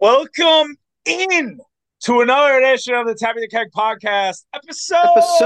Welcome in to another edition of the Tapping the Keg podcast, episode, Episode.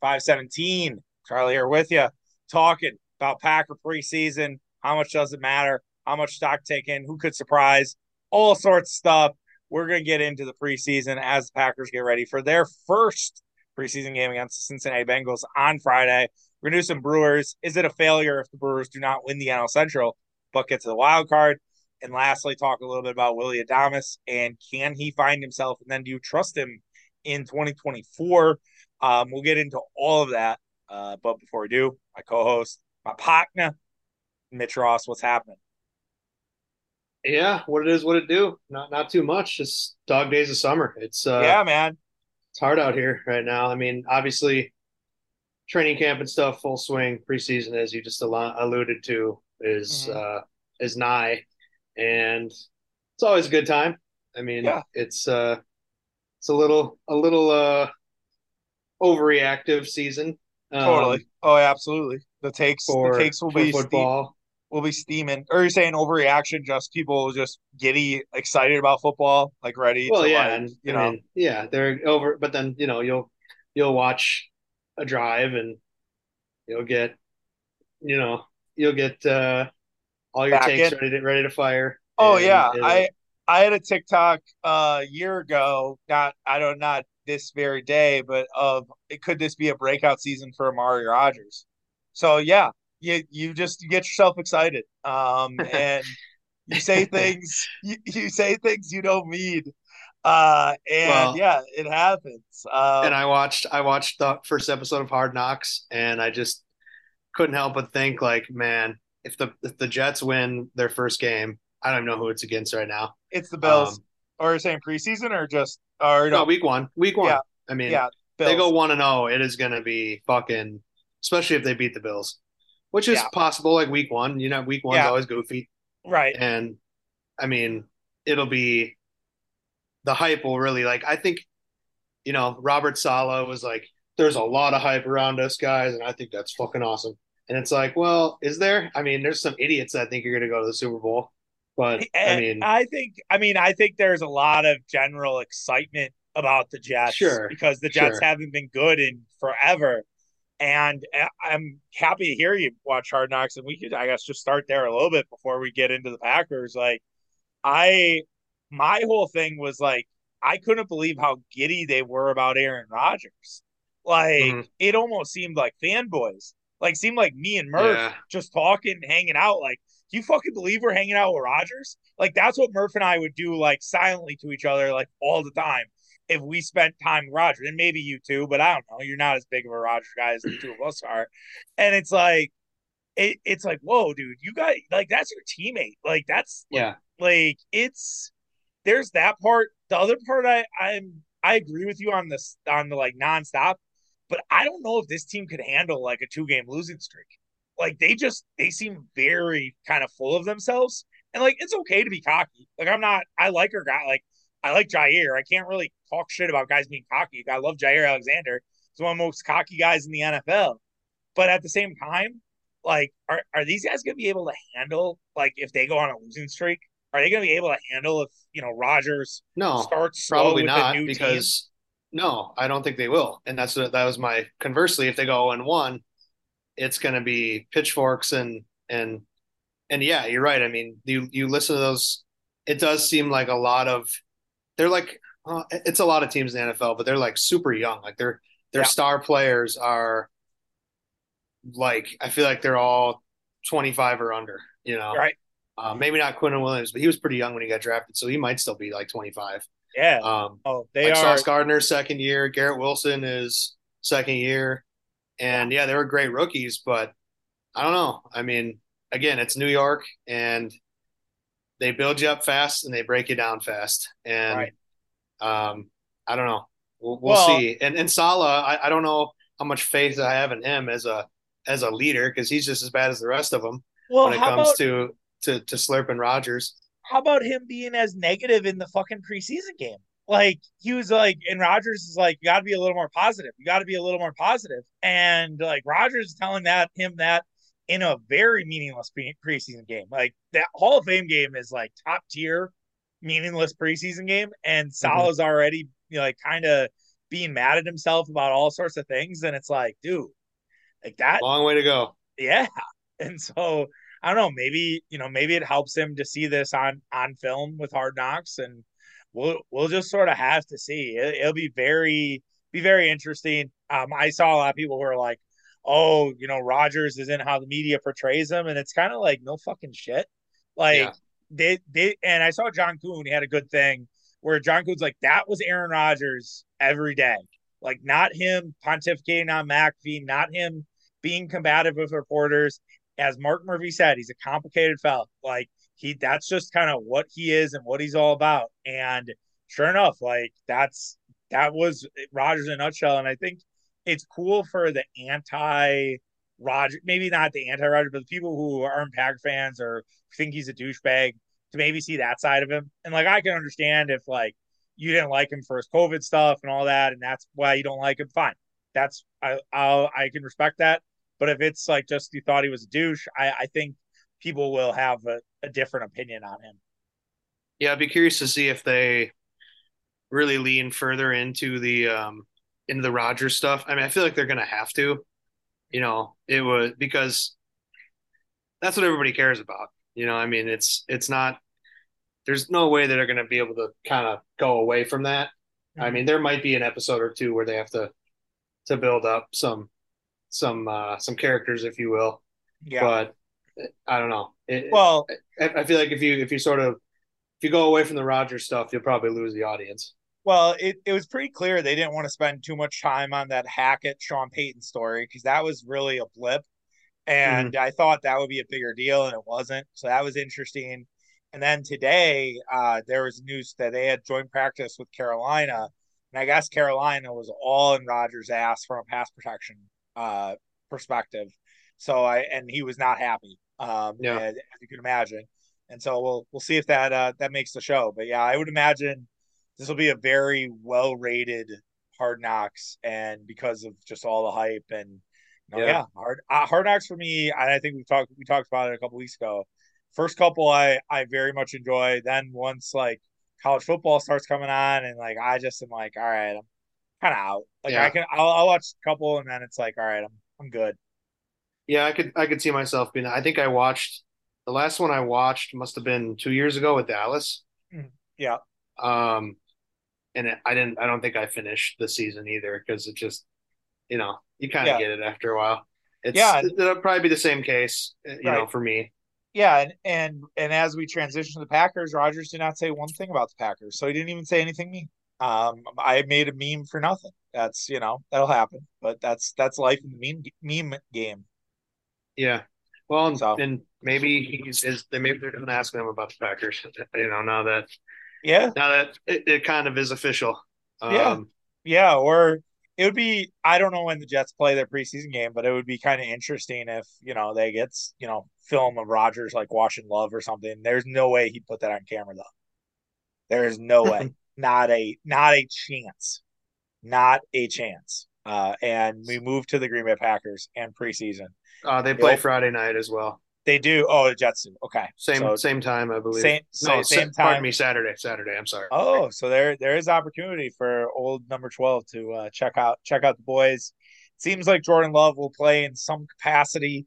517. Charlie here with you, talking about Packer preseason. How much does it matter? How much stock taken? Who could surprise? All sorts of stuff. We're going to get into the preseason as the Packers get ready for their first preseason game against the Cincinnati Bengals on Friday. We're going to do some Brewers. Is it a failure if the Brewers do not win the NL Central but get to the wild card? And lastly, talk a little bit about Willy Adames and can he find himself? And then do you trust him in 2024? Um, we'll get into all of that. Uh, but before we do, my co-host, my partner, Mitch Ross, what's happening? Yeah, what it is, what it do. Not not too much. Just dog days of summer. It's uh yeah, man. it's hard out here right now. I mean, obviously training camp and stuff full swing. Preseason as you just alluded to is Mhm. uh is nigh and it's always a good time. I mean, Yeah. it's uh it's a little a little uh overreactive season. um, Totally. Oh, absolutely. The takes, for, the takes will be steam, football. will be steaming. Or you're saying overreaction? Just people just giddy, excited about football, like ready. Well, to, yeah, like, and you know, mean, yeah, they're over. But then you know you'll you'll watch a drive and you'll get you know you'll get uh, all your in. ready to ready to fire. Oh and yeah, it'll- I I had a TikTok uh, a year ago. Not I don't not this very day, but of could this be a breakout season for Amari Rodgers? So yeah, you you just you get yourself excited, um, and you say things you, you say things you don't mean, uh, and Well- yeah, it happens. Um, and I watched I watched the first episode of Hard Knocks and I just couldn't help but think like, man, if the if the Jets win their first game, I don't know who it's against right now. it's the Bills, um, or you're saying preseason, or just or No, no, week one, week one. Yeah. I mean, yeah, Bills. they go one and zero, it is going to be fucking, especially if they beat the Bills, which is Yeah. possible. Like week one, you know, week one's Yeah. always goofy, right. and I mean, it'll be the hype will really like. I think, you know, Robert Saleh was like, "There's a lot of hype around us guys," and I think that's fucking awesome. And it's like, well, is there? I mean, there's some idiots that think you're going to go to the Super Bowl, but I mean, I think, I mean, I think there's a lot of general excitement about the Jets, Sure, because the Jets sure. haven't been good in forever. And I- I'm happy to hear you watch Hard Knocks, and we could, I guess, just start there a little bit before we get into the Packers. Like, I, my whole thing was like, I couldn't believe how giddy they were about Aaron Rodgers. Like, Mhm. it almost seemed like fanboys. Like, seemed like me and Murph Yeah. just talking, hanging out. Like, do you fucking believe we're hanging out with Rodgers? Like that's what Murph and I would do, like silently to each other, like all the time. If we spent time with Rodgers, and maybe you too, but I don't know. You're not as big of a Rodgers guy as the two of us are. And it's like, it, it's like, whoa, dude, you got like that's your teammate. Like that's yeah, like it's there's that part. The other part, I I'm I agree with you on this on the like nonstop, but I don't know if this team could handle like a two game losing streak. Like they just they seem very kind of full of themselves, and like it's okay to be cocky. Like I'm not. I like our guy. Like I like Jaire. I can't really talk shit about guys being cocky. I love Jaire Alexander. He's one of the most cocky guys in the NFL. But at the same time, like are are these guys gonna be able to handle like if they go on a losing streak? Are they gonna be able to handle if you know Rodgers no, starts probably with not a new because no, I don't think they will. And that's what that was my conversely. If they go and one, it's going to be pitchforks and and and yeah, you're right. I mean, you you listen to those. It does seem like a lot of they're like uh, it's a lot of teams in the NFL, but they're like super young. Like their their Yeah. star players are like I feel like they're all 25 or under. You know, Right. Uh, maybe not Quinnen Williams, but he was pretty young when he got drafted, so he might still be like 25. Yeah. Um, oh, they like are. Sauce Gardner's second year, Garrett Wilson is second year, and yeah, they were great rookies, but I don't know. I mean, again, it's New York, and they build you up fast and they break you down fast, and Right. um, I don't know. We'll, we'll Well- see. And and Saleh, I, I don't know how much faith I have in him as a as a leader because he's just as bad as the rest of them Well, when it comes about to to to slurping Rodgers. How about him being as negative in the fucking preseason game? Like he was like, and Rodgers is like, you got to be a little more positive. You got to be a little more positive. And like Rodgers is telling that him that in a very meaningless pre- preseason game. Like that Hall of Fame game is like top tier meaningless preseason game, and Saleh's mm-hmm. already you know, like kind of being mad at himself about all sorts of things, and it's like, dude, like that long way to go. Yeah, and so I don't know, maybe you know, maybe it helps him to see this on on film with Hard Knocks, and we'll we'll just sort of have to see. It, will be very be very interesting. Um, I saw a lot of people who are like, "Oh, you know, Rodgers is in how the media portrays him," and it's kind of like no fucking shit. Like yeah. they they and I saw John Kuhn He had a good thing where John Kuhn's like, "That was Aaron Rodgers every day." Like not him pontificating on McAfee, not him being combative with reporters. As Mark Murphy said, he's a complicated fellow. Like he that's just kind of what he is and what he's all about. And sure enough, like that's that was Rodgers in a nutshell. And I think it's cool for the anti Roger, maybe not the anti Roger, but the people who aren't Packer fans or think he's a douchebag to maybe see that side of him. And like I can understand if like you didn't like him for his COVID stuff and all that, and that's why you don't like him. Fine, that's I I'll, I can respect that. But if it's like just you thought he was a douche, I I think people will have a, a different opinion on him. Yeah, I'd be curious to see if they really lean further into the um into the Rodgers stuff. I mean, I feel like they're gonna have to. You know, it was because that's what everybody cares about. You know, I mean, it's it's not. There's no way that they're going to be able to kind of go away from that. Mm-hmm. I mean, there might be an episode or two where they have to to build up some some uh, some characters, if you will. Yeah. But I don't know. It, well, I, I, feel like if you if you sort of if you go away from the Rodgers stuff, you'll probably lose the audience. Well, it, it was pretty clear they didn't want to spend too much time on that Hackett Sean Payton story because that was really a blip. And mm-hmm. I thought that would be a bigger deal, and it wasn't. So that was interesting. And then today, uh, there was news that they had joint practice with Carolina. And I guess Carolina was all in Rodgers' ass from a pass protection uh, perspective. So I and he was not happy. Um, yeah. as, as you can imagine. And so we'll we'll see if that uh, that makes the show. But yeah, I would imagine this will be a very well rated Hard Knocks, and because of just all the hype and you know, yeah. yeah, hard uh, Hard Knocks for me. And I think we talked we talked about it a couple weeks ago. First couple, I I very much enjoy. Then once like college football starts coming on, and like I just am like, all right, I'm kind of out. Like yeah. I can I'll, I'll watch a couple, and then it's like, all right, I'm I'm good. Yeah, I could I could see myself being. I think I watched the last one I watched must have been two years ago with Dallas. Mm, yeah. Um, and it, I didn't. I don't think I finished the season either because it just, you know, you kind of yeah. get it after a while. It's, yeah, it'll probably be the same case, uh, you right. know, for me. Yeah, and and and as we transition to the Packers, Rodgers did not say one thing about the Packers, so he didn't even say anything mean. Um, I made a meme for nothing. That's you know that'll happen, but that's that's life in the meme meme game. Yeah, well, and, so. and maybe he's is they maybe they're to ask him about the Packers. You know, now that yeah, now that it, it kind of is official. Um, yeah, yeah, or it would be I don't know when the Jets play their preseason game, but it would be kind of interesting if you know they get you know film of Rodgers like washing love or something. There's no way he'd put that on camera though. There is no way, not a not a chance, not a chance. Uh, and we move to the Green Bay Packers and preseason. Uh, they play Friday night as well. They do. Oh, the Jets do. Okay. Same so, same time, I believe. Same, no, same, time. Pardon me, Saturday. Saturday. I'm sorry. Oh, so there there is opportunity for old number twelve to uh, check out check out the boys. Seems like Jordan Love will play in some capacity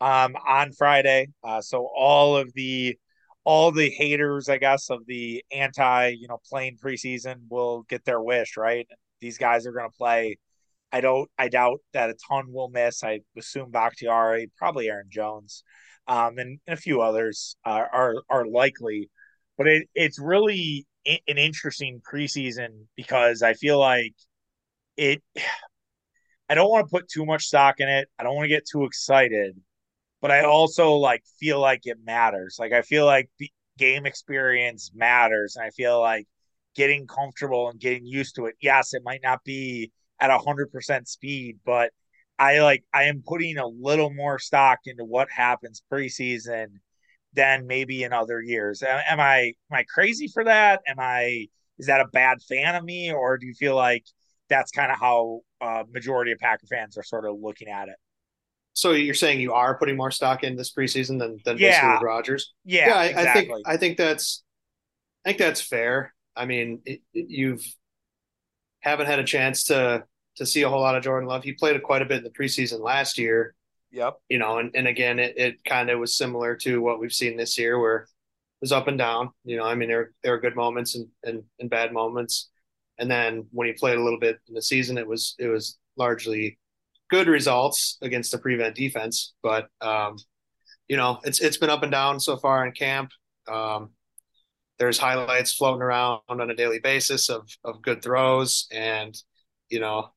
um, on Friday. Uh, so all of the all the haters, I guess, of the anti you know playing preseason will get their wish. Right. These guys are going to play I don't. I doubt that a ton will miss. I assume Bakhtiari, probably Aaron Jones, um, and, and, a few others are are, are likely. But it, it's really an interesting preseason because I feel like it. I don't want to put too much stock in it. I don't want to get too excited, but I also like feel like it matters. Like I feel like the game experience matters, and I feel like getting comfortable and getting used to it. Yes, it might not be at a hundred percent speed, but I like I am putting a little more stock into what happens preseason than maybe in other years. Am I am I crazy for that? Am I is that a bad fan of me, or do you feel like that's kind of how uh, majority of Packer fans are sort of looking at it? So you're saying you are putting more stock in this preseason than than yeah. basically with Rodgers? Yeah, yeah. I, exactly. I, think I think that's I think that's fair. I mean, it, it, you've haven't had a chance to to see a whole lot of Jordan Love. He played quite a bit in the preseason last year. Yep. You know, and, and again, it, it kind of was similar to what we've seen this year, where it was up and down. You know, I mean, there there are good moments and, and and bad moments, and then when he played a little bit in the season, it was it was largely good results against the prevent defense. But um, you know, it's it's been up and down so far in camp. Um, there's highlights floating around on a daily basis of of good throws, and you know,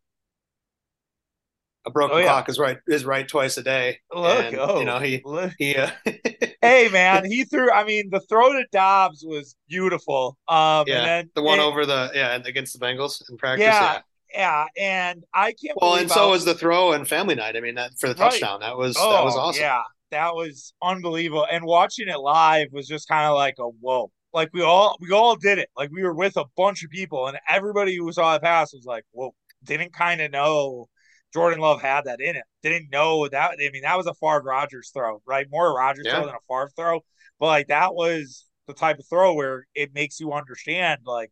a broken oh, yeah. clock is right is right twice a day. Look, and, oh, you know he look. he. Uh, hey man, he threw. I mean, the throw to Dobbs was beautiful. Um, yeah, then, the one it, over the yeah and against the Bengals in practice. Yeah, yeah, yeah and I can't. Well, and so was the throw and family night. I mean, that for the right. touchdown, that was oh, that was awesome. Yeah, that was unbelievable. And watching it live was just kind of like a whoa. Like we all we all did it. Like we were with a bunch of people, and everybody who saw the pass was like, "Whoa!" Didn't kind of know Jordan Love had that in it. Didn't know that. I mean, that was a Favre Rodgers throw, right? More Rodgers yeah. throw than a Favre throw. But like that was the type of throw where it makes you understand, like,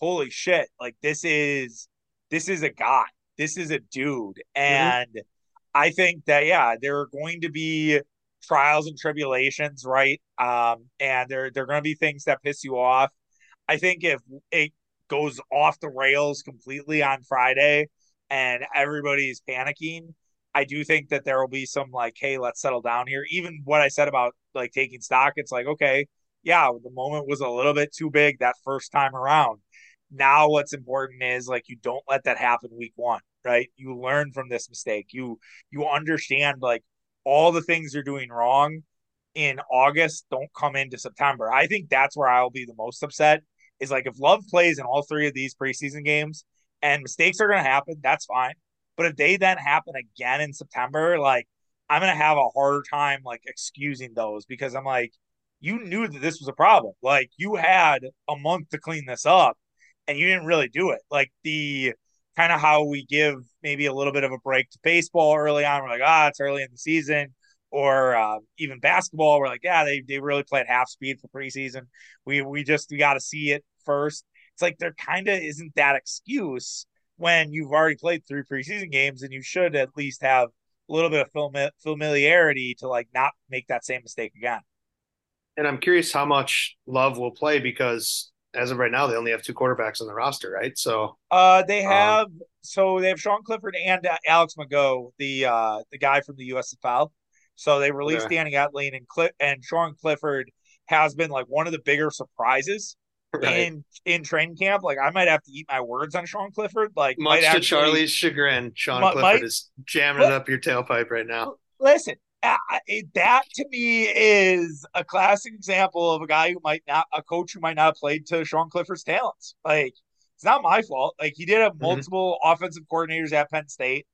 holy shit, like this is this is a guy. This is a dude. Mm-hmm. And mm-hmm. I think that yeah, there are going to be trials and tribulations, right? Um, and there there are going to be things that piss you off. I think if it goes off the rails completely on Friday, and everybody's panicking, I do think that there will be some like, hey, let's settle down here. Even what I said about like taking stock, it's like, okay, yeah, the moment was a little bit too big that first time around. Now, what's important is like you don't let that happen week one, right? You learn from this mistake. You you understand like all the things you're doing wrong in August don't come into September. I think that's where I'll be the most upset. Is like if Love plays in all three of these preseason games and mistakes are going to happen. That's fine. But if they then happen again in September, like I'm going to have a harder time like excusing those because I'm like, you knew that this was a problem. Like you had a month to clean this up and you didn't really do it. Like the kind of how we give maybe a little bit of a break to baseball early on. We're like, ah, it's early in the season. Or uh, even basketball, we're like, yeah, they, they really played half speed for preseason. We we just we got to see it first. It's like there kind of isn't that excuse when you've already played three preseason games and you should at least have a little bit of familiarity to like not make that same mistake again. And I'm curious how much Love will play because as of right now they only have two quarterbacks on the roster, right? So uh they um, have um, so they have Sean Clifford and uh, Alex McGough, the uh the guy from the USFL. So they released okay. Danny Etling and Cliff and Sean Clifford has been like one of the bigger surprises right. in in training camp. Like I might have to eat my words on Sean Clifford. Like much to actually, Charlie's chagrin, Sean might, Clifford might, is jamming it up your tailpipe right now. Listen, that to me is a classic example of a guy who might not a coach who might not have played to Sean Clifford's talents. Like it's not my fault. Like he did have mm-hmm. multiple mm-hmm. offensive coordinators at Penn State.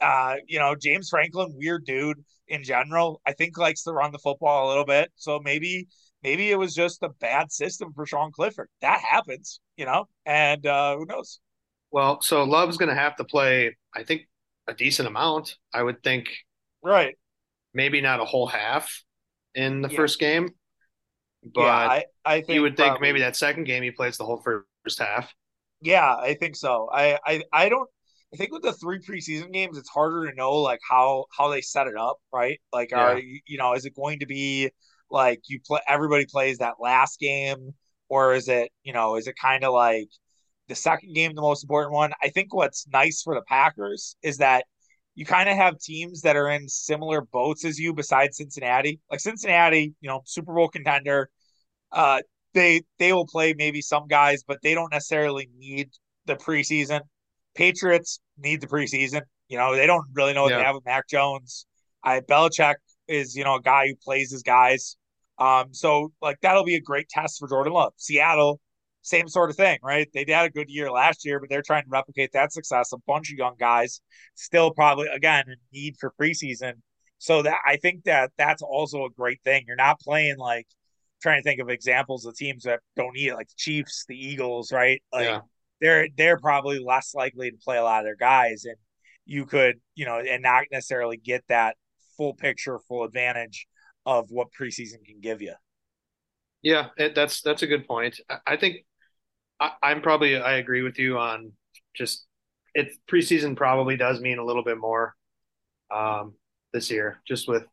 Uh, you know, James Franklin, weird dude in general. I think likes to run the football a little bit. So maybe maybe it was just a bad system for Sean Clifford. That happens, you know, and uh, who knows? Well, so Love's going to have to play, I think, a decent amount. I would think. Right. Maybe not a whole half in the yeah. first game, but yeah, I, I think you would think maybe that second game he plays the whole first half. Yeah, I think so. I, I, I don't. I think with the three preseason games, it's harder to know like how how they set it up, right? Like, yeah. are you know, is it going to be like you play everybody plays that last game or is it you know is it kind of like the second game the most important one i think what's nice for the packers is that you kind of have teams that are in similar boats as you besides cincinnati like cincinnati you know super bowl contender uh they they will play maybe some guys but they don't necessarily need the preseason patriots need the preseason you know they don't really know what yeah. they have with mac jones i Belichick is you know a guy who plays his guys. Um, so like that'll be a great test for Jordan Love. Seattle, same sort of thing, right? They had a good year last year, but they're trying to replicate that success. A bunch of young guys, still probably again a need for preseason. So that I think that that's also a great thing. You're not playing like trying to think of examples of teams that don't need it, like the Chiefs, the Eagles, right? Like yeah. they're they're probably less likely to play a lot of their guys, and you could you know and not necessarily get that full picture, full advantage of what preseason can give you. Yeah, it, that's that's a good point. I think I, I'm probably I agree with you on just it preseason probably does mean a little bit more um, this year, just with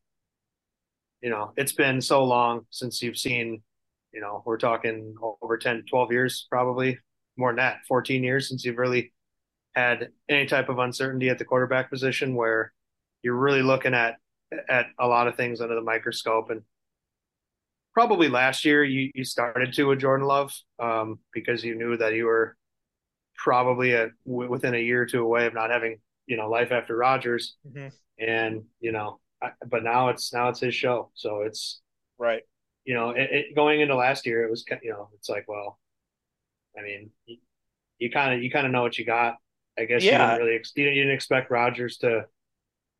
you know it's been so long since you've seen you know we're talking over 10 12 years probably more than that 14 years since you've really had any type of uncertainty at the quarterback position where you're really looking at at a lot of things under the microscope and probably last year you, you started to with Jordan Love um, because you knew that you were probably a, within a year or two away of not having you know life after Rodgers, mm-hmm. and you know, I, but now it's now it's his show, so it's right. You know, it, it, going into last year, it was you know, it's like, well, I mean, you kind of you kind of know what you got. I guess yeah. you didn't really you didn't expect Rodgers to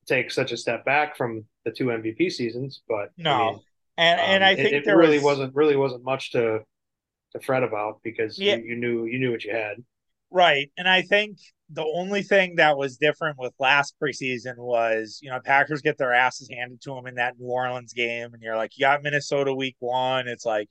take such a step back from the two MVP seasons, but no, I mean, and um, and I think it, it really was... not really wasn't much to to fret about because yeah. you, you knew you knew what you had. Right. And I think the only thing that was different with last preseason was, you know, Packers get their asses handed to them in that New Orleans game. And you're like, you got Minnesota week one. It's like,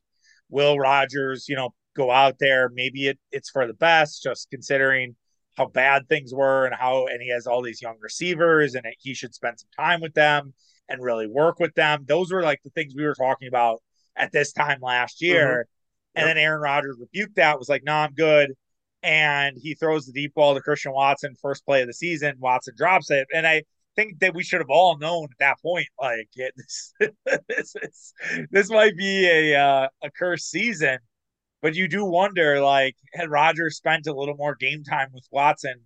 Will Rodgers, you know, go out there? Maybe it, it's for the best, just considering how bad things were and how, and he has all these young receivers and he should spend some time with them and really work with them. Those were like the things we were talking about at this time last year. Mm-hmm. Yep. And then Aaron Rodgers rebuked that, was like, no, nah, I'm good and he throws the deep ball to Christian Watson, first play of the season. Watson drops it, and I think that we should have all known at that point, like yeah, this, this is this might be a uh, a cursed season. But you do wonder, like, had Rodgers spent a little more game time with Watson,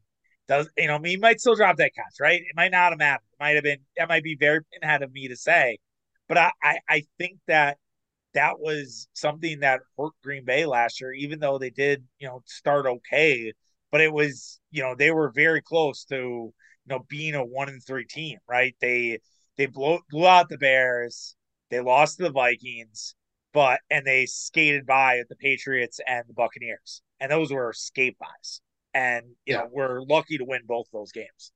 does you know he might still drop that catch, right? It might not have mattered. It might have been that might be very ahead of me to say, but I, I I think that that was something that hurt Green Bay last year, even though they did, you know, start okay. But it was, you know, they were very close to, you know, being a one and three team, right? They they blew blew out the Bears, they lost to the Vikings, but and they skated by the Patriots and the Buccaneers, and those were skate bys. And you yeah. know, we're lucky to win both those games.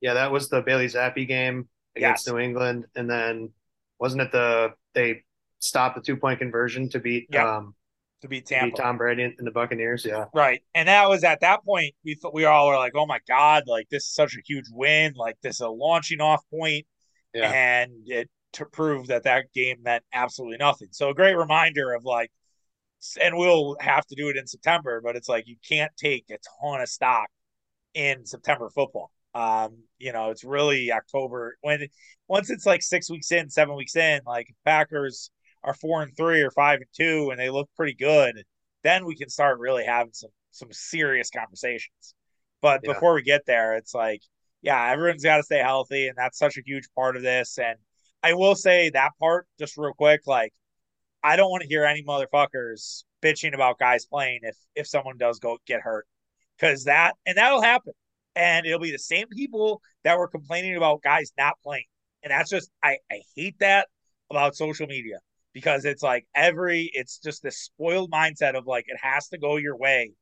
Yeah, that was the Bailey Zappe game against yes. New England, and then wasn't it the they stopped the two point conversion to beat yep. um to beat Tampa, to beat Tom Brady and the Buccaneers. Yeah, right. And that was at that point we thought we all were like, oh my god, like this is such a huge win, like this is a launching off point, yeah. and it to prove that that game meant absolutely nothing. So a great reminder of like, and we'll have to do it in September, but it's like you can't take a ton of stock in September football. Um, you know, it's really October when once it's like six weeks in, seven weeks in, like Packers are four and three or five and two and they look pretty good, then we can start really having some some serious conversations. But yeah. before we get there, it's like, yeah, everyone's got to stay healthy, and that's such a huge part of this. And I will say that part just real quick, like, I don't want to hear any motherfuckers bitching about guys playing if if someone does go get hurt, because that and that'll happen, and it'll be the same people that were complaining about guys not playing, and that's just I I hate that about social media. Because it's like every it's just this spoiled mindset of like it has to go your way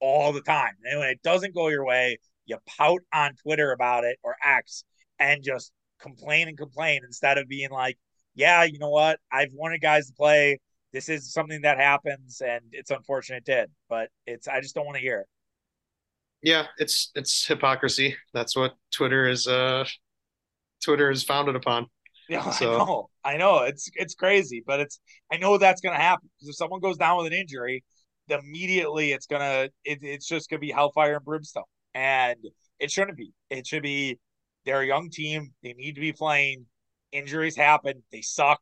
all the time. And when it doesn't go your way, you pout on Twitter about it or X and just complain and complain instead of being like, yeah, you know what? I've wanted guys to play. This is something that happens and it's unfortunate it did, but it's I just don't want to hear it. Yeah, it's it's hypocrisy. That's what Twitter is uh Twitter is founded upon. Yeah, so. I know. I know. It's it's crazy, but it's I know that's gonna happen because if someone goes down with an injury, immediately it's gonna it, it's just gonna be hellfire and brimstone, and it shouldn't be. It should be they're a young team. They need to be playing. Injuries happen. They suck.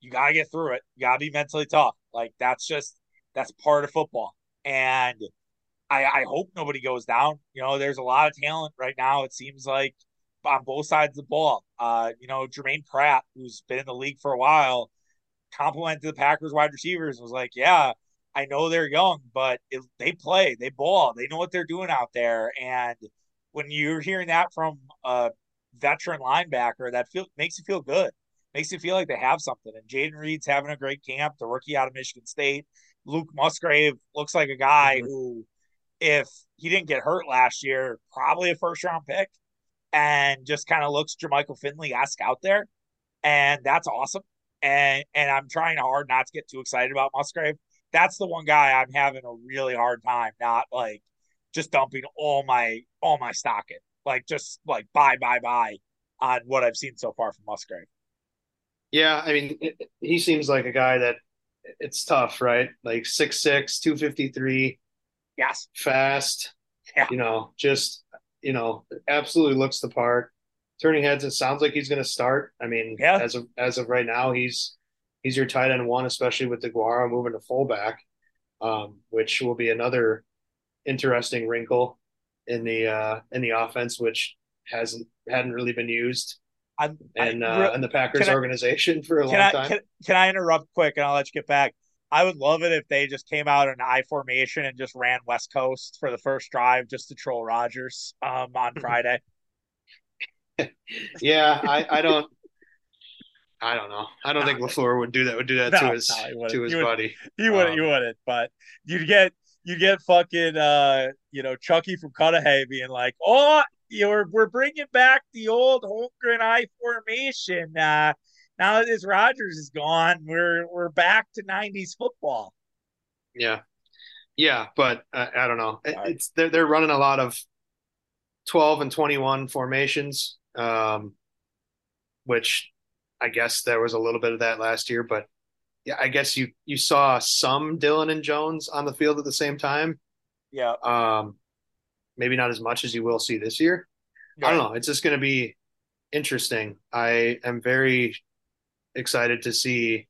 You gotta get through it. You gotta be mentally tough. Like that's just that's part of football. And I, I hope nobody goes down. You know, there's a lot of talent right now. It seems like on both sides of the ball. Uh, you know, Germaine Pratt, who's been in the league for a while, complimented the Packers wide receivers, was like, Yeah, I know they're young, but it, they play, they ball, they know what they're doing out there. And when you're hearing that from a veteran linebacker, that feel, makes you feel good. Makes you feel like they have something. And Jayden Reed's having a great camp, the rookie out of Michigan State. Luke Musgrave looks like a guy mm-hmm. who, if he didn't get hurt last year, probably a first round pick and just kind of looks Jermichael Finley esque out there, and that's awesome. And and I'm trying hard not to get too excited about Musgrave. That's the one guy I'm having a really hard time not like just dumping all my all my stock in, like just like buy buy buy on what I've seen so far from Musgrave. Yeah, I mean, it, he seems like a guy that it's tough, right? Like 6'6, 253. Yes. Fast. Yeah. You know, just, you know, absolutely looks the part. Turning heads, it sounds like he's going to start. I mean, yeah. as of as of right now, he's he's your tight end one, especially with DeGuara moving to fullback, um, which will be another interesting wrinkle in the uh, in the offense, which hasn't hadn't really been used I'm, and uh, and the Packers I, organization for a long I, time. Can, can, I interrupt quick and I'll let you get back? I would love it if they just came out in I formation and just ran West Coast for the first drive just to troll Rodgers um, on Friday. yeah, I, I don't. I don't know. I don't no, think Lafleur would do that. Would do that no, to his no, to his you buddy. Would, you wouldn't. Um, you wouldn't. But you'd get you get fucking uh you know Chucky from Cudahy being like, oh you know, we're, bringing back the old Holmgren I formation. Uh, now that this Rodgers is gone, we're we're back to '90s football. Yeah, yeah, but uh, I don't know. It's they're they're running a lot of 12 and 21 formations, um, which I guess there was a little bit of that last year, but yeah, I guess you you saw some Dillon and Jones on the field at the same time. Yeah. Um, maybe not as much as you will see this year. Right. I don't know. It's just going to be interesting. I am very excited to see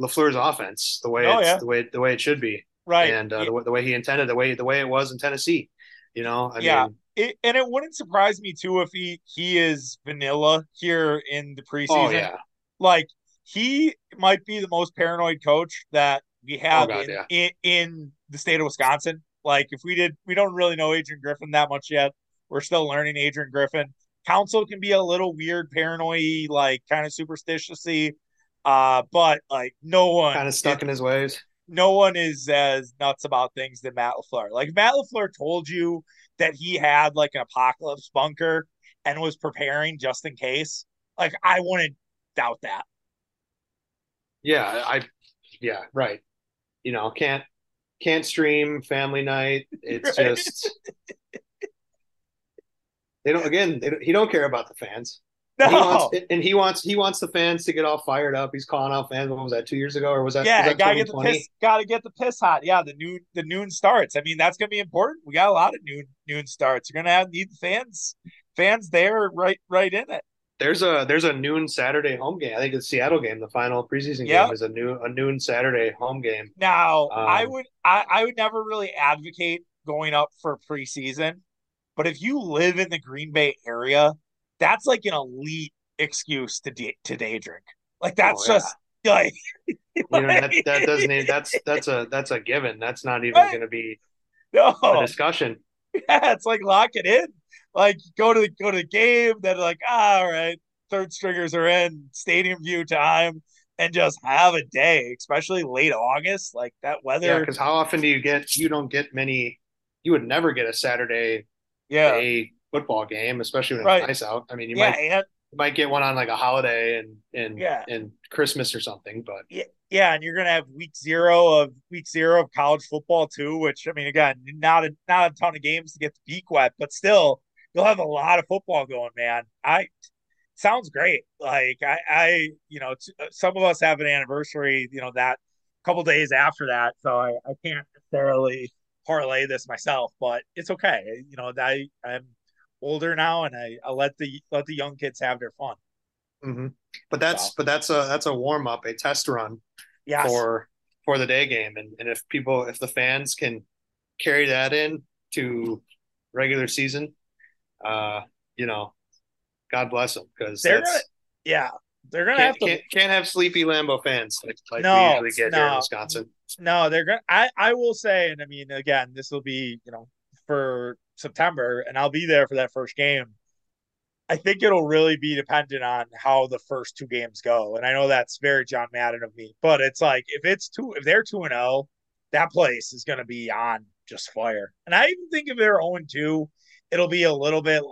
Lafleur's offense the way oh, it's yeah. the way the way it should be, right? And uh, the, the, way he intended, the way the way it was in Tennessee. You know, I yeah. Mean, it, and it wouldn't surprise me too if he he is vanilla here in the preseason. Oh, yeah. Like he might be the most paranoid coach that we have oh, God, in, yeah. in, in the state of Wisconsin. Like if we did, we don't really know Adrian Griffin that much yet. We're still learning Adrian Griffin. Counsell can be a little weird, paranoid, like kind of superstitiously. Uh, but like no one kind of stuck it, in his ways. No one is as nuts about things than Matt LaFleur. Like Matt LaFleur told you that he had like an apocalypse bunker and was preparing just in case. Like I wouldn't doubt that. Yeah, I yeah, right. You know, can't can't stream family night. It's right. just they don't. Again, they don't, he don't care about the fans. No. And he, wants, and he wants he wants the fans to get all fired up. He's calling out fans. What was that? Two years ago, or was that? Yeah, was that gotta get the piss. Gotta get the piss hot. Yeah, the noon the noon starts. I mean, that's gonna be important. We got a lot of noon noon starts. You're gonna have need the fans fans there right right in it. There's a there's a noon Saturday home game. I think it's Seattle game. The final preseason yep. game is a new a noon Saturday home game. Now, um, I would I, I would never really advocate going up for preseason, but if you live in the Green Bay area, that's like an elite excuse to de- to day drink. Like that's oh, yeah. just like you know that, that doesn't even, that's that's a that's a given. That's not even right? going to be no a discussion. Yeah, it's like lock it in like go to the go to the game, then like ah, all right, third stringers are in stadium view time, and just have a day, especially late August, like that weather. Yeah, because how often do you get? You don't get many. You would never get a Saturday, yeah, day football game, especially when right. it's nice out. I mean, you yeah, might and, you might get one on like a holiday and and yeah. and Christmas or something, but yeah, yeah, and you're gonna have week zero of week zero of college football too, which I mean, again, not a not a ton of games to get the beak wet, but still, you'll have a lot of football going, man. I sounds great. Like I, I, you know, t- uh, some of us have an anniversary, you know, that couple days after that, so I, I can't necessarily parlay this myself, but it's okay. You know, I I'm older now, and I, I let the let the young kids have their fun. Mm-hmm. But that's but that's a that's a warm up, a test run yes. for for the day game, and and if people if the fans can carry that in to regular season, uh, you know, God bless them because they're gonna, yeah, they're gonna have to can't, can't, have sleepy Lambeau fans like, like no, we usually get no, here in Wisconsin. No, they're gonna. I I will say, and I mean, again, this will be you know for September, and I'll be there for that first game. I think it'll really be dependent on how the first two games go, and I know that's very John Madden of me, but it's like if it's two, if they're two and zero, oh, that place is going to be on just fire. And I even think if they're zero oh and two, it'll be a little bit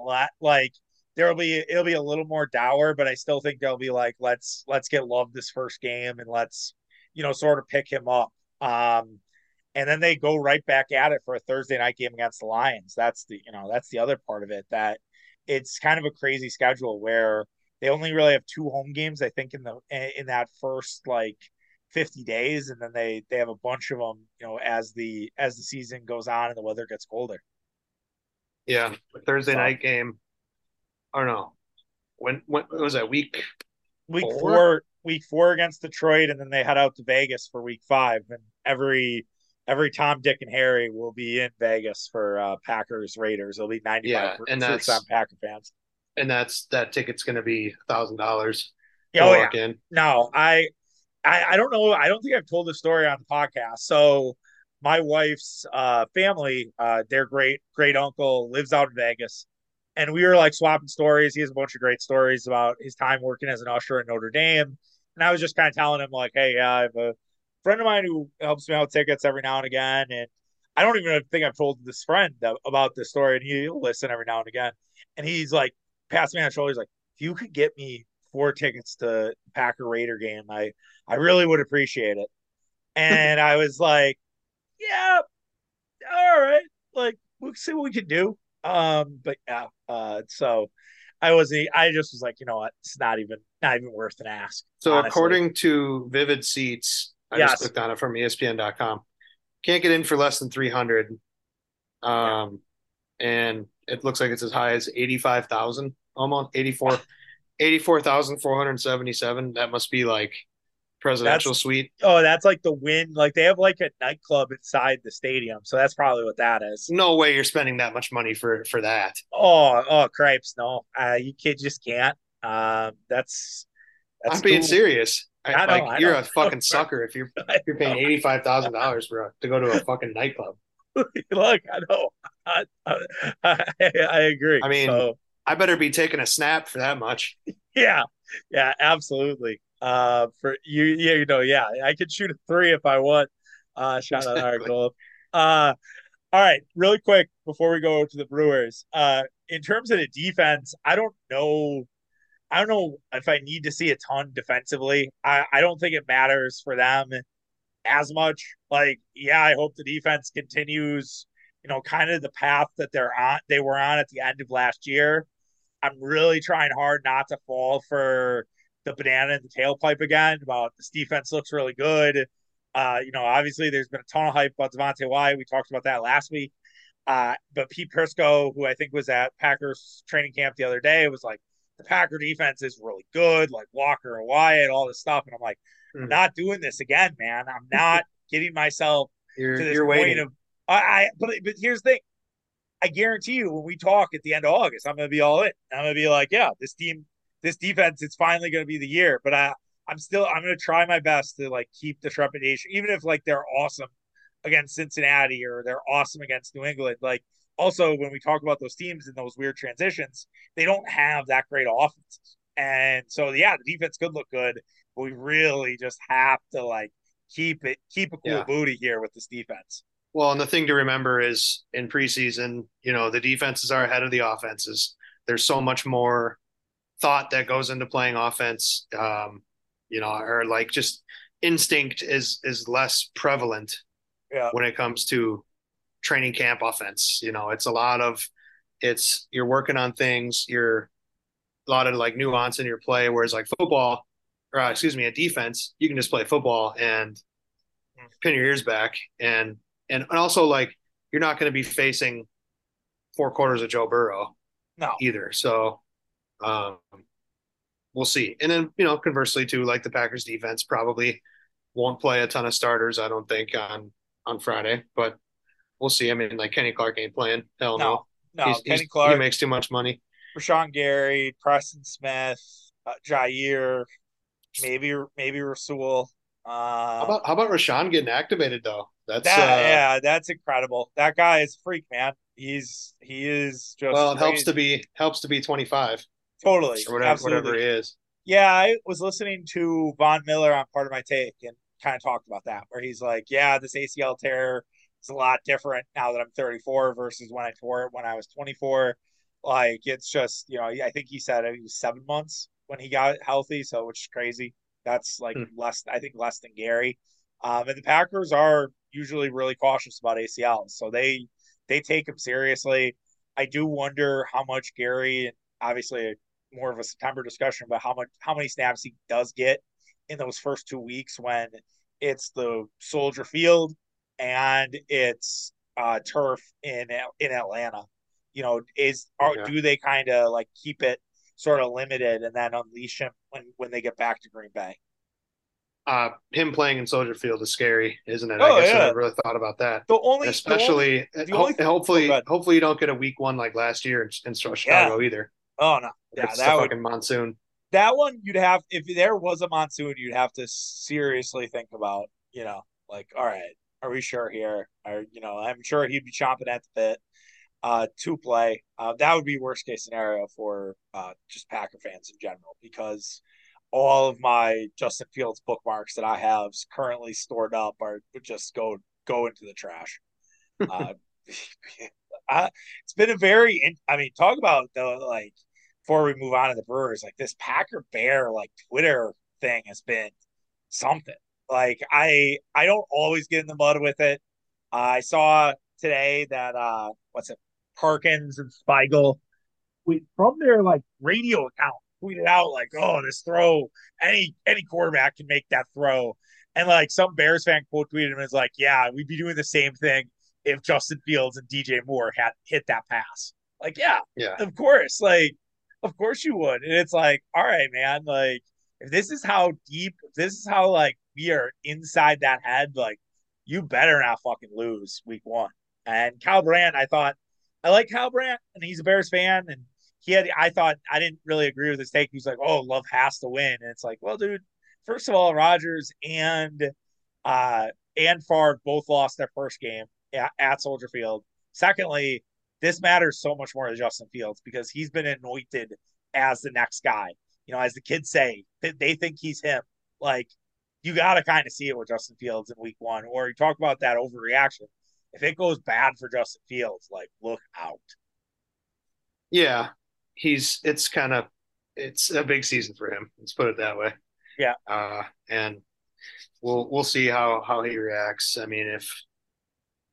like there'll be it'll be a little more dour, but I still think they'll be like let's let's get love this first game and let's you know sort of pick him up. Um, and then they go right back at it for a Thursday night game against the Lions. That's the you know that's the other part of it that it's kind of a crazy schedule where they only really have two home games I think in the in that first like 50 days and then they they have a bunch of them you know as the as the season goes on and the weather gets colder. Yeah, Thursday so, night game. Oh, I don't know. when when was that week? Week four? four, week four against Detroit, and then they head out to Vegas for week five. And every every Tom, Dick, and Harry will be in Vegas for uh, Packers Raiders. It'll be ninety five percent on Packer fans. And that's that ticket's going to be thousand dollars. Oh yeah. In. No, I, I I don't know. I don't think I've told the story on the podcast. So my wife's uh, family, uh, their great great uncle lives out in Vegas, and we were like swapping stories. He has a bunch of great stories about his time working as an usher in Notre Dame, and I was just kind of telling him like, "Hey, yeah, I have a friend of mine who helps me out with tickets every now and again, and I don't even think I've told this friend about this story, and he'll listen every now and again, and he's like, passed me on the shoulder, he's like, if you could get me four tickets to Packer Raider game, I I really would appreciate it." And I was like, yeah, all right, like we'll see what we can do. Um, but yeah, uh, so I was I just was like, you know what, it's not even not even worth an ask. So honestly. according to Vivid Seats, I yes. just clicked on it from ESPN.com. Can't get in for less than three hundred. Um, yeah. and it looks like it's as high as eighty five thousand, almost 84 84,477. That must be like presidential that's, suite. Oh, that's like the win. Like they have like a nightclub inside the stadium, so that's probably what that is. No way you're spending that much money for for that. Oh, oh, cripes! No, uh, you kid just can't. Um, that's, that's I'm being serious. I, like I you're a fucking sucker if you're if you're paying eighty five thousand dollars for to go to a fucking nightclub. Look, I know. I, I, I agree. I mean, so, I better be taking a snap for that much. Yeah, yeah, absolutely. Uh, for you, yeah, you know, yeah, I could shoot a three if I want. Uh, shout out our goal. Uh, all right, really quick before we go to the Brewers. Uh, in terms of the defense, I don't know. I don't know if I need to see a ton defensively. I, I don't think it matters for them as much. Like, yeah, I hope the defense continues, you know, kind of the path that they're on they were on at the end of last year. I'm really trying hard not to fall for the banana in the tailpipe again about this defense looks really good. Uh, you know, obviously there's been a ton of hype about Devonte Wyatt. We talked about that last week. Uh, but Pete Prisco, who I think was at Packers training camp the other day, was like, the Packer defense is really good, like Walker and Wyatt, all this stuff. And I'm like, mm. I'm hmm. not doing this again, man. I'm not getting myself you're, to this point waiting. of I, I but but here's the thing. I guarantee you when we talk at the end of August, I'm gonna be all in. I'm gonna be like, yeah, this team this defense, it's finally to be the year. But I, I'm still, I'm to try my best to like keep the trepidation, even if like they're awesome against Cincinnati or they're awesome against New England. Like also when we talk about those teams and those weird transitions, they don't have that great offenses. And so yeah, the defense could look good, but we really just have to like keep it keep a cool yeah. booty here with this defense. Well, and the thing to remember is in preseason, you know, the defenses are ahead of the offenses. There's so much more thought that goes into playing offense, um, you know, or like just instinct is is less prevalent yeah. when it comes to training camp offense. You know, it's a lot of it's you're working on things, you're a lot of like nuance in your play, whereas like football, or uh, excuse me, a defense, you can just play football and pin your ears back and and, and also like you're not going to be facing four quarters of Joe Burrow no. either. So um, we'll see. And then, you know, conversely too, like the Packers defense probably won't play a ton of starters, I don't think, on on Friday, but we'll see. I mean, like Kenny Clark ain't playing. Hell no. No, no Kenny Clark. He makes too much money. Rashan Gary, Preston Smith, uh, Jaire, maybe maybe Rasul. Uh, how about how about Rashan getting activated though? That's that, uh, yeah, that's incredible. That guy is freak, man. He's he is just well. It crazy. helps to be helps to be twenty five. Totally. Or whatever, whatever he is. Yeah, I was listening to Von Miller on Pardon My Take and kind of talked about that, where he's like, Yeah, this ACL tear It's a lot different now that I'm 34 versus when I tore it when I was 24. Like it's just, you know, I think he said it was seven months when he got healthy, so which is crazy. That's like hmm. less, I think, less than Gary. Um, and the Packers are usually really cautious about ACLs, so they they take them seriously. I do wonder how much Gary, obviously more of a September discussion, but how much how many snaps he does get in those first two weeks when it's the Soldier Field and it's uh, turf in in Atlanta. You know, is are, yeah. do they kind of like keep it sort of limited and then unleash him when when they get back to Green Bay? Uh, him playing in Soldier Field is scary, isn't it? Oh, I guess yeah. I never really thought about that. The only, especially, the only, the only hopefully, oh, hopefully you don't get a week one like last year in, in Chicago yeah. either. Oh no, yeah, it's that would, fucking monsoon. That one you'd have if there was a monsoon, you'd have to seriously think about. You know, like, all right, are we sure here? Or you know, I'm sure he'd be chomping at the bit uh, to play. Uh, that would be worst case scenario for uh, just Packer fans in general because all of my Justin Fields bookmarks that I have currently stored up are just go go into the trash. Uh, I, it's been a very, I mean, talk about the like before we move on to the Brewers, like this Packer Bear like Twitter thing has been something. Like I I don't always get in the mud with it. Uh, I saw today that uh what's it Parkins and Spiegel we, from their like radio account tweeted out like, "Oh, this throw any any quarterback can make that throw," and like some Bears fan quote tweeted him as like, "Yeah, we'd be doing the same thing if Justin Fields and DJ Moore had hit that pass." Like, yeah, yeah, of course, like, of course you would, and it's like, all right, man, like if this is how deep, if this is how like we are inside that head, like you better not fucking lose week one. And Kyle Brandt, I thought I like Kyle Brandt, and he's a Bears fan, and he had. I thought I didn't really agree with his take. He's like, "Oh, Love has to win," and it's like, well, dude. First of all, Rodgers and uh and Favre both lost their first game at, at Soldier Field. Secondly, this matters so much more to Justin Fields because he's been anointed as the next guy. You know, as the kids say, they think he's him. Like, you got to kind of see it with Justin Fields in week one, or you talk about that overreaction. If it goes bad for Justin Fields, like, look out. Yeah. He's, it's kind of, it's a big season for him. Let's put it that way. Yeah. Uh, and we'll, we'll see how, how he reacts. I mean, if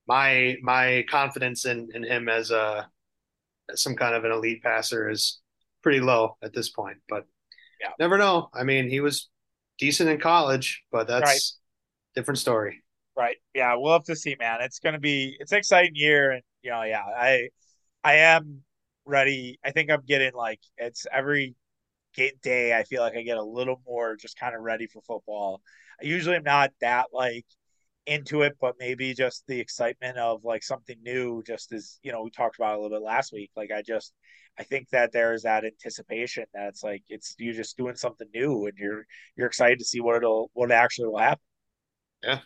my, my confidence in, in him as a, some kind of an elite passer is pretty low at this point, but yeah. never know. I mean, he was decent in college, but that's right. different story. Right. Yeah, we'll have to see, man. It's gonna be it's an exciting year, and you know, yeah, I I am ready. I think I'm getting like it's every day. I feel like I get a little more just kind of ready for football. I usually am not that like into it, but maybe just the excitement of like something new, just as you know, we talked about a little bit last week. Like I just I think that there's that anticipation that it's like it's you're just doing something new and you're you're excited to see what it'll what actually will happen. Yeah.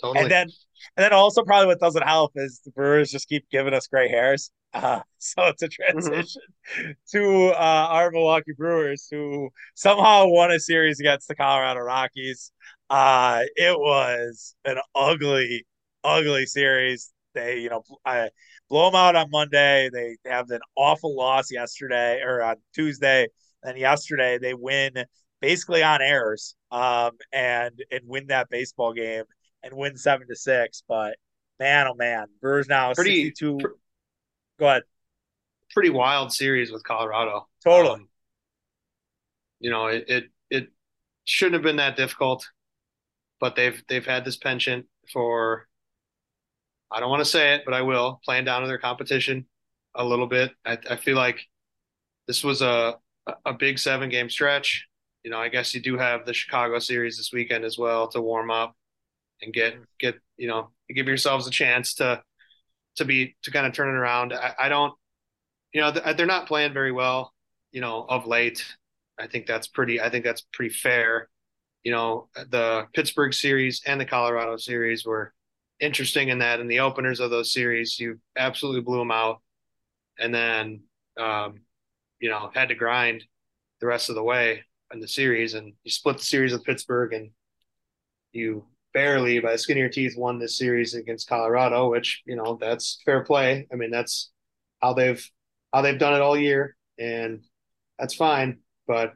Totally. And then and then also probably what doesn't help is the Brewers just keep giving us gray hairs. Uh, so it's a mm-hmm. transition mm-hmm. to uh, our Milwaukee Brewers who somehow won a series against the Colorado Rockies. Uh, it was an ugly, ugly series. They, you know, I blow them out on Monday. They have an awful loss yesterday or on Tuesday. And yesterday they win basically on errors um, and and win that baseball game and win seven to six. But man, oh man, Brewers now pretty, 62. Pr- Go ahead. Pretty wild series with Colorado. Totally. Um, you know, it, it it shouldn't have been that difficult, but they've they've had this penchant for I don't want to say it, but I will, playing down to their competition a little bit. I, I feel like this was a a big seven game stretch. You know, I guess you do have the Chicago series this weekend as well to warm up and get get you know give yourselves a chance to to be to kind of turn it around. I, I don't, you know, they're not playing very well. You know, of late. I think that's pretty. I think that's pretty fair. You know, the Pittsburgh series and the Colorado series were interesting in that in the openers of those series, you absolutely blew them out, and then um, you know had to grind the rest of the way in the series, and you split the series with Pittsburgh, and you barely by the skin of your teeth won this series against Colorado, which you know that's fair play. I mean that's how they've how they've done it all year, and that's fine. But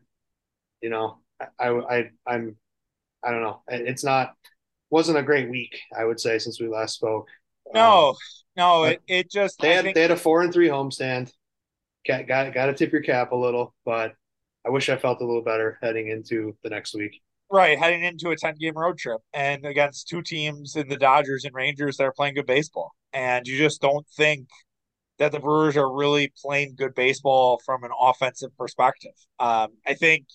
you know, I I I'm I don't know. It's not wasn't a great week, I would say, since we last spoke. No, um, no, it, it just they had think... they had a four and three homestand. Got got got to tip your cap a little, but I wish I felt a little better heading into the next week. Right, heading into a 10 game road trip and against two teams in the Dodgers and Rangers that are playing good baseball. And you just don't think that the Brewers are really playing good baseball from an offensive perspective. Um, I think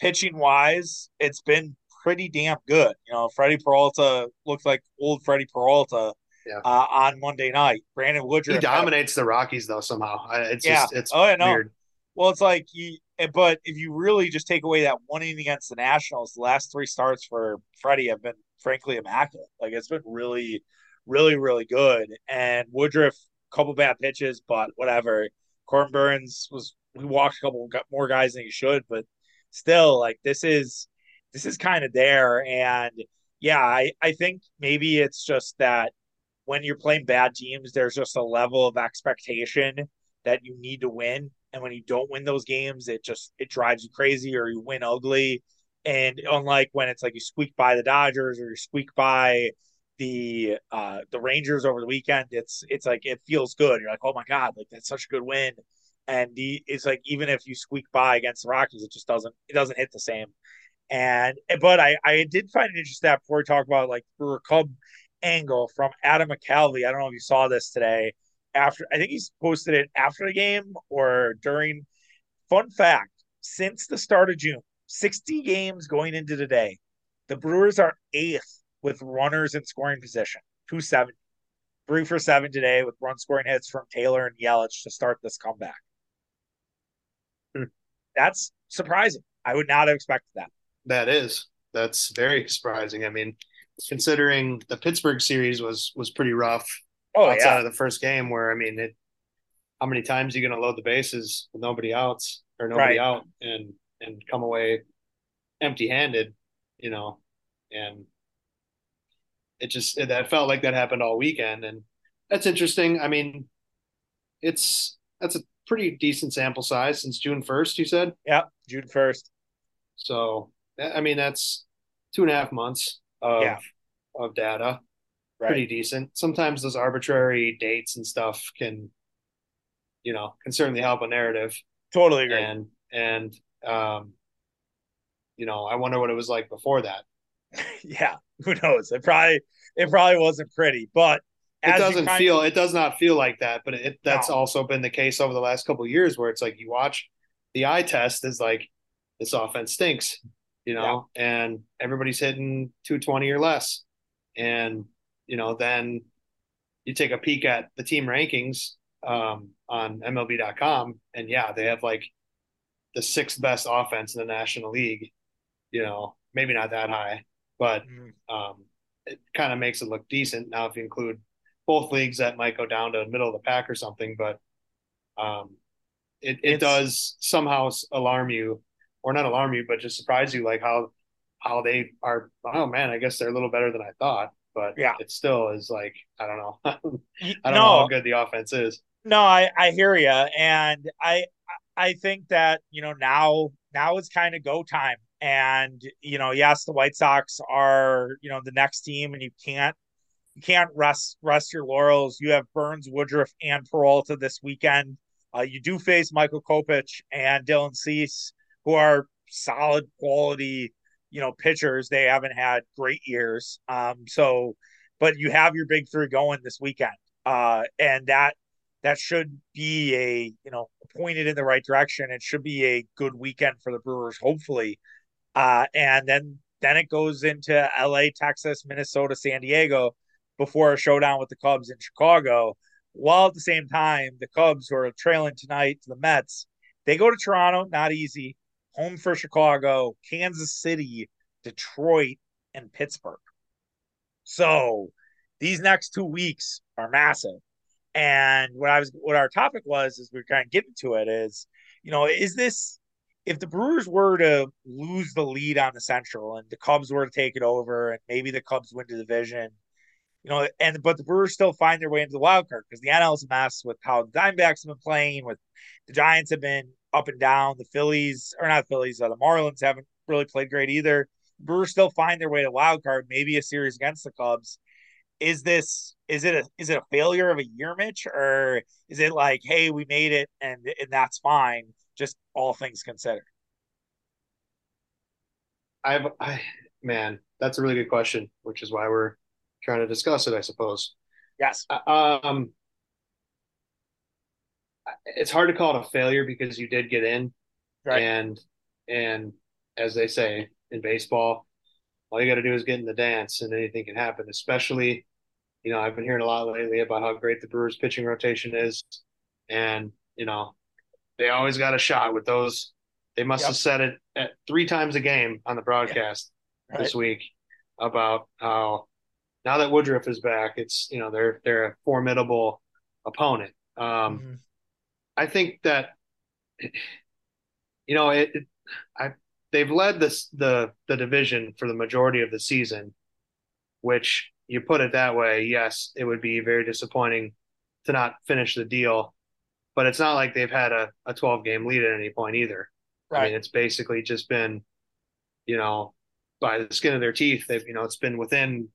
pitching wise, it's been pretty damn good. You know, Freddie Peralta looks like old Freddie Peralta yeah. uh, on Monday night. Brandon Woodruff he dominates had, the Rockies though somehow. It's yeah. just it's oh, yeah, no. weird. Well, it's like eh, but if you really just take away that one inning against the Nationals, the last three starts for Freddie have been frankly immaculate. Like it's been really, really, really good. And Woodruff, a couple bad pitches, but whatever. Corbin Burnes was we walked a couple more guys than he should, but still, like this is this is kind of there. And yeah, I, I think maybe it's just that when you're playing bad teams, there's just a level of expectation that you need to win. And when you don't win those games, it just it drives you crazy or you win ugly. And unlike when it's like you squeak by the Dodgers or you squeak by the uh the Rangers over the weekend, it's it's like it feels good. You're like, oh my god, like that's such a good win. And the, it's like even if you squeak by against the Rockies, it just doesn't it doesn't hit the same. And but I I did find it interesting that before we talk about like Brewer Cub angle from Adam McCalvy. I don't know if you saw this today. After I think he's posted it after the game or during. Fun fact: since the start of June, 60 games going into today, the Brewers are eighth with runners in scoring position, 270. Three for seven today with run scoring hits from Taylor and Yelich to start this comeback. Hmm. That's surprising. I would not have expected that. That is. That's very surprising. I mean, considering the Pittsburgh series was was pretty rough oh, outside yeah. of the first game where I mean it how many times are you gonna load the bases with nobody outs or nobody right. out and and come away empty handed, you know, and it just it, that felt like that happened all weekend and that's interesting. I mean, it's that's a pretty decent sample size since June first. You said, yeah, June first. So I mean, that's two and a half months of yeah. of data. Right. Pretty decent. Sometimes those arbitrary dates and stuff can, you know, can certainly help a narrative. Totally agree. And and um, you know, I wonder what it was like before that. yeah, who knows? It probably it probably wasn't pretty, but it doesn't feel of, it does not feel like that. But it that's no. also been the case over the last couple years, where it's like you watch the eye test is like this offense stinks you know, yeah. and everybody's hitting 220 or less. And, you know, then you take a peek at the team rankings um, on MLB.com, and yeah, they have like the sixth best offense in the National League. You know, maybe not that high, but mm. um, it kind of makes it look decent. Now, if you include both leagues, that might go down to the middle of the pack or something, but um, it, it does somehow alarm you or not alarm you, but just surprise you, like how how they are. Oh man, I guess they're a little better than I thought. But yeah, it still is like I don't know. I don't no, know how good the offense is. No, I I hear you, and I I think that you know now now is kind of go time, and you know yes, the White Sox are you know the next team, and you can't you can't rest rest your laurels. You have Burnes, Woodruff, and Peralta this weekend. Uh, you do face Michael Kopech and Dylan Cease who are solid quality, you know, pitchers. They haven't had great years. Um, so, but you have your big three going this weekend, uh, and that that should be a you know pointed in the right direction. It should be a good weekend for the Brewers, hopefully. Uh, and then then it goes into L.A., Texas, Minnesota, San Diego before a showdown with the Cubs in Chicago. While at the same time, the Cubs who are trailing tonight to the Mets, they go to Toronto, not easy home for Chicago, Kansas City, Detroit, and Pittsburgh. So these next two weeks are massive. And what I was what our topic was as we are kind of getting to it is, you know, is this if the Brewers were to lose the lead on the Central and the Cubs were to take it over and maybe the Cubs win the division, you know, and but the Brewers still find their way into the wild card because the NL is a mess with how the Diamondbacks have been playing, with the Giants have been up and down, the Phillies or not Phillies, uh, the Marlins haven't really played great either. Brewers still find their way to wild card, maybe a series against the Cubs. Is this is it a is it a failure of a year, Mitch, or is it like, hey, we made it and and that's fine, just all things considered? I've I man, that's a really good question, which is why we're trying to discuss it, I suppose. Yes. Uh, um, it's hard to call it a failure because you did get in, right. and and as they say in baseball, all you got to do is get in the dance, and anything can happen. Especially, you know, I've been hearing a lot lately about how great the Brewers pitching rotation is, and you know, they always got a shot with those. They must yep. have said it at three times a game on the broadcast yeah. right. this week about how now that Woodruff is back, it's you know they're they're a formidable opponent. Um, mm-hmm. I think that you know it, it, I they've led this the the division for the majority of the season, which you put it that way, yes, it would be very disappointing to not finish the deal. But it's not like they've had a, a 12 game lead at any point either. Right. I mean, it's basically just been, you know, by the skin of their teeth. They've, you know, it's been within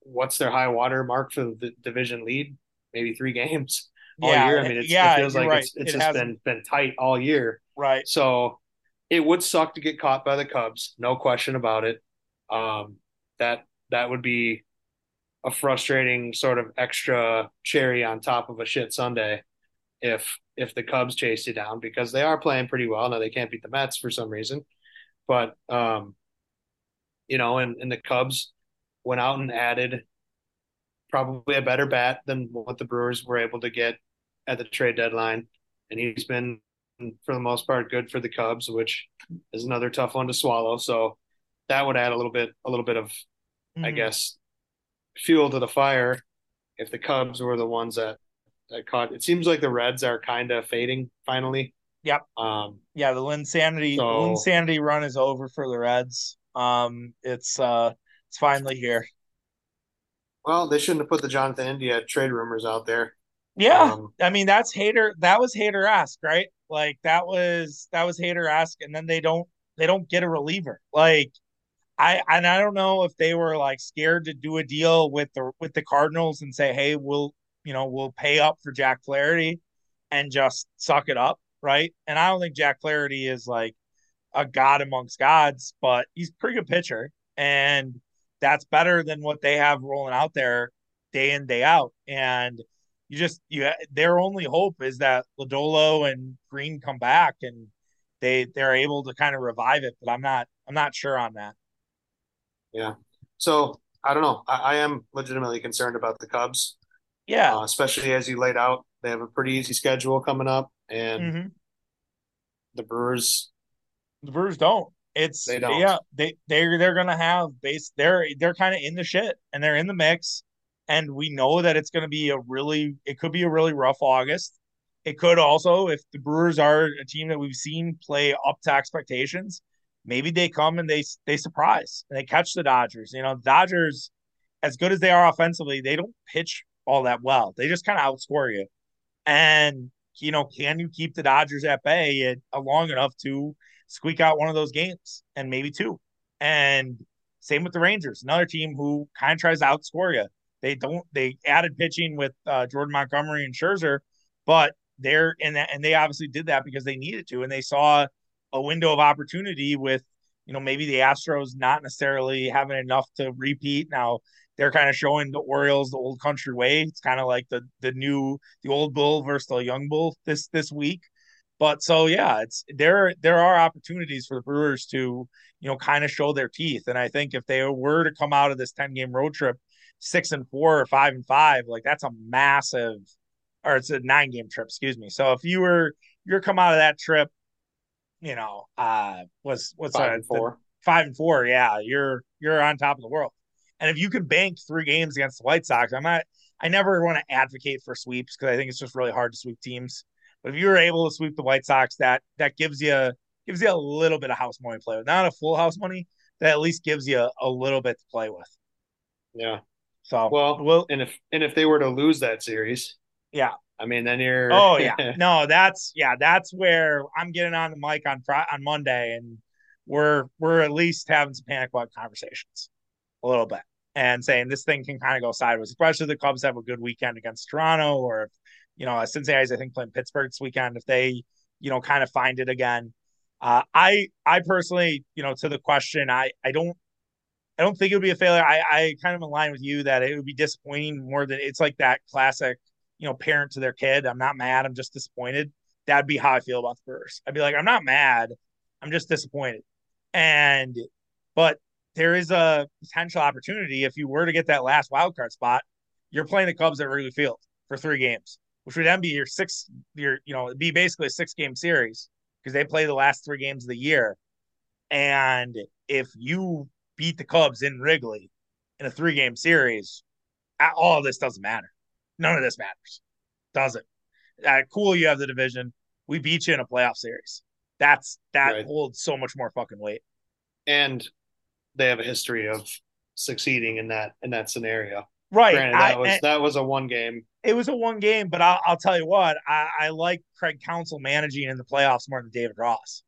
what's their high water mark for the division lead? Maybe three games all yeah, year. I mean, yeah, it feels like right. it's, it's it just been been tight all year. Right. So it would suck to get caught by the Cubs, no question about it. Um, that that would be a frustrating sort of extra cherry on top of a shit Sunday if if the Cubs chase you down because they are playing pretty well. Now they can't beat the Mets for some reason, but um, you know, and, and the Cubs went out and added probably a better bat than what the Brewers were able to get at the trade deadline. And he's been, for the most part, good for the Cubs, which is another tough one to swallow. So that would add a little bit, a little bit of, mm-hmm. I guess, fuel to the fire if the Cubs were the ones that that caught. It seems like the Reds are kind of fading finally. Yep. Um. Yeah, the insanity so, Linsanity run is over for the Reds. Um. It's uh it's finally here. Well, they shouldn't have put the Jonathan India trade rumors out there. Yeah, um, I mean that's hater. That was hater ask, right? Like that was that was hater ask, and then they don't they don't get a reliever. Like I and I don't know if they were like scared to do a deal with the with the Cardinals and say, hey, we'll you know we'll pay up for Jack Flaherty and just suck it up, right? And I don't think Jack Flaherty is like a god amongst gods, but he's a pretty good pitcher, and that's better than what they have rolling out there day in day out. And you just you their only hope is that Lodolo and Greene come back and they they're able to kind of revive it. But I'm not I'm not sure on that. Yeah. So I don't know. I, I am legitimately concerned about the Cubs. Yeah. Uh, especially as you laid out, they have a pretty easy schedule coming up, and mm-hmm. the Brewers. The Brewers don't. It's they don't. yeah, they they're they're gonna have base they're they're kind of in the shit and they're in the mix. And we know that it's gonna be a really it could be a really rough August. It could also, if the Brewers are a team that we've seen play up to expectations, maybe they come and they they surprise and they catch the Dodgers. You know, Dodgers, as good as they are offensively, they don't pitch all that well. They just kind of outscore you. And you know, can you keep the Dodgers at bay uh, long enough to squeak out one of those games and maybe two. And same with the Rangers, another team who kind of tries to outscore you. They don't. They added pitching with uh, Jordan Montgomery and Scherzer, but they're in that, and they obviously did that because they needed to, and they saw a window of opportunity with, you know, maybe the Astros not necessarily having enough to repeat. Now they're kind of showing the Orioles the old country way. It's kind of like the the new the old bull versus the young bull this this week. But so yeah, it's there. There are opportunities for the Brewers to you know kind of show their teeth, and I think if they were to come out of this ten game road trip six and four or five and five, like that's a massive, or it's a nine game trip, excuse me. So if you were you're come out of that trip, you know, uh, was what's five and four, five and four, yeah, you're you're on top of the world. And if you can bank three games against the White Sox, I'm not. I never want to advocate for sweeps because I think it's just really hard to sweep teams. But if you were able to sweep the White Sox, that that gives you gives you a little bit of house money to play with. Not a full house money, that at least gives you a, a little bit to play with. Yeah. So well, well, and if and if they were to lose that series, yeah, I mean, then you're. Oh yeah, no, that's yeah, that's where I'm getting on the mic on Friday, on Monday, and we're we're at least having some panic button conversations, a little bit, and saying this thing can kind of go sideways, especially the Cubs have a good weekend against Toronto, or you know, Cincinnati's I think playing Pittsburgh this weekend. If they you know kind of find it again, uh, I I personally, you know, to the question, I I don't I don't think it would be a failure. I I kind of align with you that it would be disappointing more than it's like that classic, you know, parent to their kid. I'm not mad. I'm just disappointed. That'd be how I feel about the Brewers. I'd be like, I'm not mad. I'm just disappointed. And but there is a potential opportunity if you were to get that last wild card spot. You're playing the Cubs at Wrigley Field for three games, which would then be your six. Your you know, be basically a six game series because they play the last three games of the year. And if you beat the Cubs in Wrigley in a three game series, all this doesn't matter. None of this matters. does it? Uh, cool, you have the division. We beat you in a playoff series. That's that right. holds so much more fucking weight. And they have a history of succeeding in that in that scenario. Right. Granted, that I, was that was a one game. It was a one game, but I'll, I'll tell you what, I, I like Craig Counsell managing in the playoffs more than David Ross.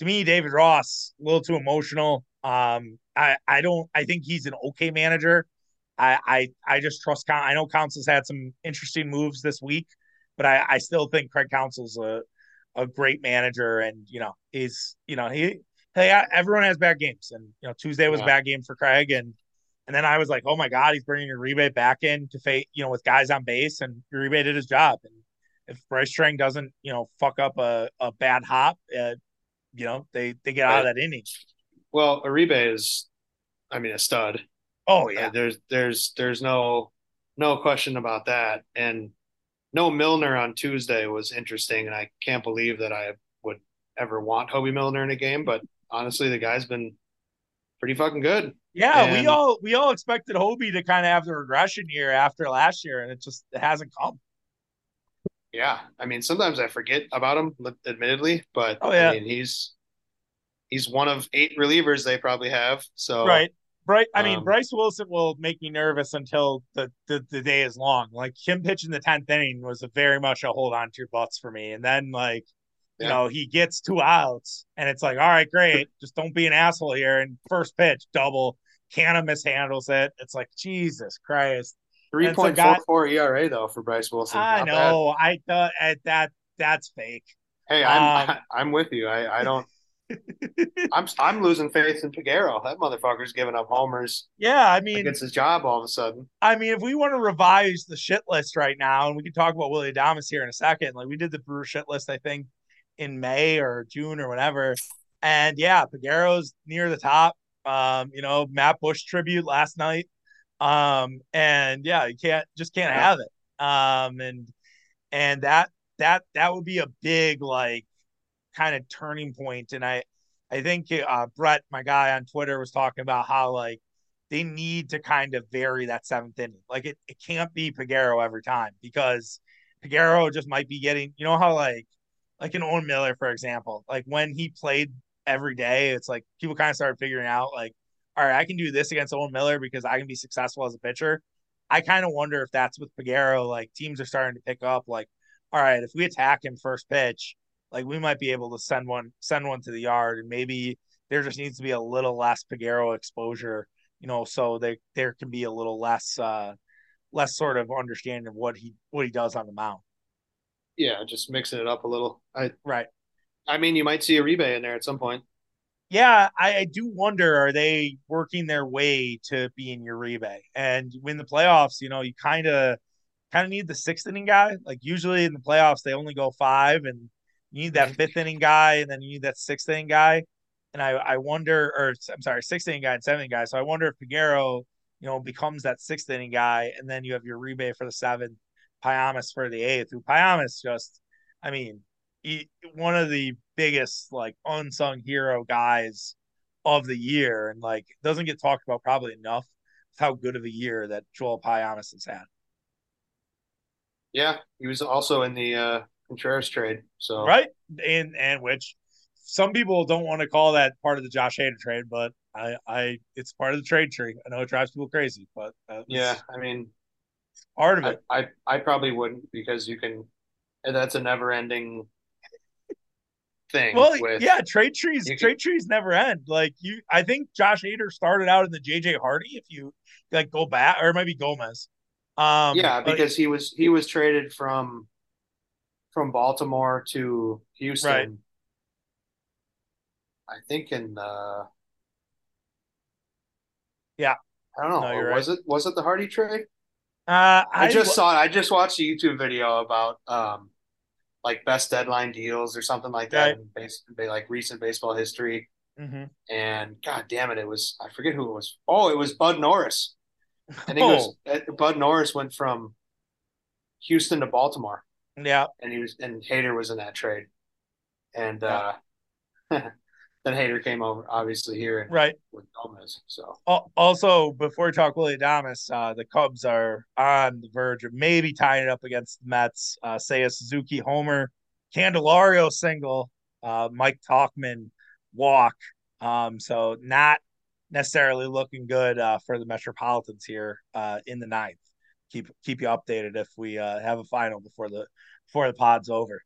To me, David Ross a little too emotional. Um, I I don't. I think he's an okay manager. I I I just trust. I know Counsell's had some interesting moves this week, but I I still think Craig Counsell's a a great manager, and you know he's you know he hey everyone has bad games, and you know Tuesday was yeah. a bad game for Craig, and and then I was like, oh my god, he's bringing Uribe back in to face you know with guys on base, and Uribe did his job, and if Brice Turang doesn't you know fuck up a, a bad hop, uh, you know they they get out of that inning. Well, Uribe is, I mean, a stud. Oh yeah. Uh, there's there's there's no no question about that. And no Milner on Tuesday was interesting, and I can't believe that I would ever want Hoby Milner in a game. But honestly, the guy's been pretty fucking good. Yeah, and, we all we all expected Hobie to kind of have the regression year after last year, and it just it hasn't come. Yeah, I mean, sometimes I forget about him, admittedly, but oh, yeah. I mean, he's he's one of eight relievers they probably have. So right. Right. I mean, um, Bryce Wilson will make me nervous until the, the, the day is long. Like him pitching the tenth inning was a very much a hold on to your butts for me. And then like, you know, he gets two outs and it's like, all right, great. Just don't be an asshole here. And first pitch, double, Canha mishandles it. It's like, Jesus Christ. Three point four four ERA though for Bryce Wilson. I know. Bad. I thought that that's fake. Hey, I'm um, I'm with you. I, I don't I'm I'm losing faith in Peguero. That motherfucker's giving up homers. Yeah, I mean, gets his job all of a sudden. I mean, if we want to revise the shit list right now, and we can talk about Willy Adames here in a second. Like we did the Brewer shit list, I think, in May or June or whatever. And yeah, Peguero's near the top. Um, you know, Matt Bush tribute last night. Um, and yeah, you can't just can't have it. Um, and and that that that would be a big like kind of turning point. And I, I think uh, Brett, my guy on Twitter, was talking about how like they need to kind of vary that seventh inning. Like it, it can't be Peguero every time because Peguero just might be getting, you know how like like an Owen Miller, for example, like when he played every day, it's like people kind of started figuring out like, all right, I can do this against Owen Miller because I can be successful as a pitcher. I kind of wonder if that's with Peguero. Like teams are starting to pick up like, all right, if we attack him first pitch, like we might be able to send one send one to the yard and maybe there just needs to be a little less Peguero exposure, you know, so they there can be a little less uh less sort of understanding of what he what he does on the mound. Yeah, just mixing it up a little. I right. I mean, you might see a Uribe in there at some point. Yeah, I, I do wonder are they working their way to being Uribe? And win the playoffs, you know, you kind of kind of need the sixth inning guy. Like usually in the playoffs, they only go five, and you need that fifth inning guy, and then you need that sixth inning guy. And I, I wonder, or I'm sorry, sixth inning guy and seventh guy. So I wonder if Peguero, you know, becomes that sixth inning guy, and then you have your Uribe for the seventh, Payamps for the eighth. Who Payamps just, I mean, he, one of the biggest like unsung hero guys of the year, and like doesn't get talked about probably enough. How good of a year that Joel Payamps has had. Yeah, he was also in the uh, Contreras trade. So right, and and which some people don't want to call that part of the Josh Hader trade, but I, I, it's part of the trade tree. I know it drives people crazy, but yeah, I mean, part of it. I, I, I probably wouldn't because you can. That's a never-ending thing. Well, with, yeah, trade trees, trade can, trees never end. Like you, I think Josh Hader started out in the JJ Hardy. If you like go back, or maybe Gomez. Um, yeah, because he was he was traded from from Baltimore to Houston. Right. I think in the yeah. I don't know. No, was right. it was it the Hardy trade? Uh, I, I just saw. I just watched a YouTube video about um like best deadline deals or something like that right. in base, like recent baseball history. Mm-hmm. And god damn it, it was I forget who it was. Oh, it was Bud Norris. I think oh. it was oh. Bud Norris went from Houston to Baltimore. Yeah, and he was and Hader was in that trade, and yeah. uh, then Hader came over, obviously here, and right with Gomez. So also before we talk Willy Adames, uh, the Cubs are on the verge of maybe tying it up against the Mets. Uh, a Suzuki homer, Candelario single, uh, Mike Tauchman walk. Um, so not necessarily looking good uh, for the Metropolitans here uh, in the ninth. Keep keep you updated if we uh, have a final before the before the pod's over.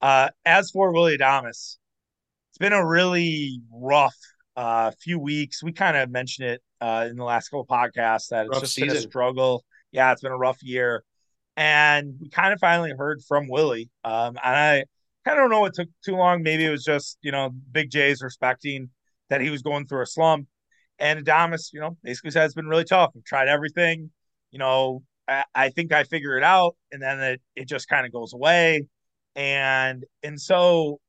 Uh, as for Willy Adames, it's been a really rough uh, few weeks. We kind of mentioned it uh, in the last couple podcasts that it's rough just season. been a struggle. Yeah, it's been a rough year, and we kind of finally heard from Willy. Um, and I kind of don't know it took too long. Maybe it was just you know Big J's respecting that he was going through a slump. And Adames, you know, basically said it's been really tough. I've tried everything. You know, I, I think I figure it out, and then it it just kind of goes away. And and so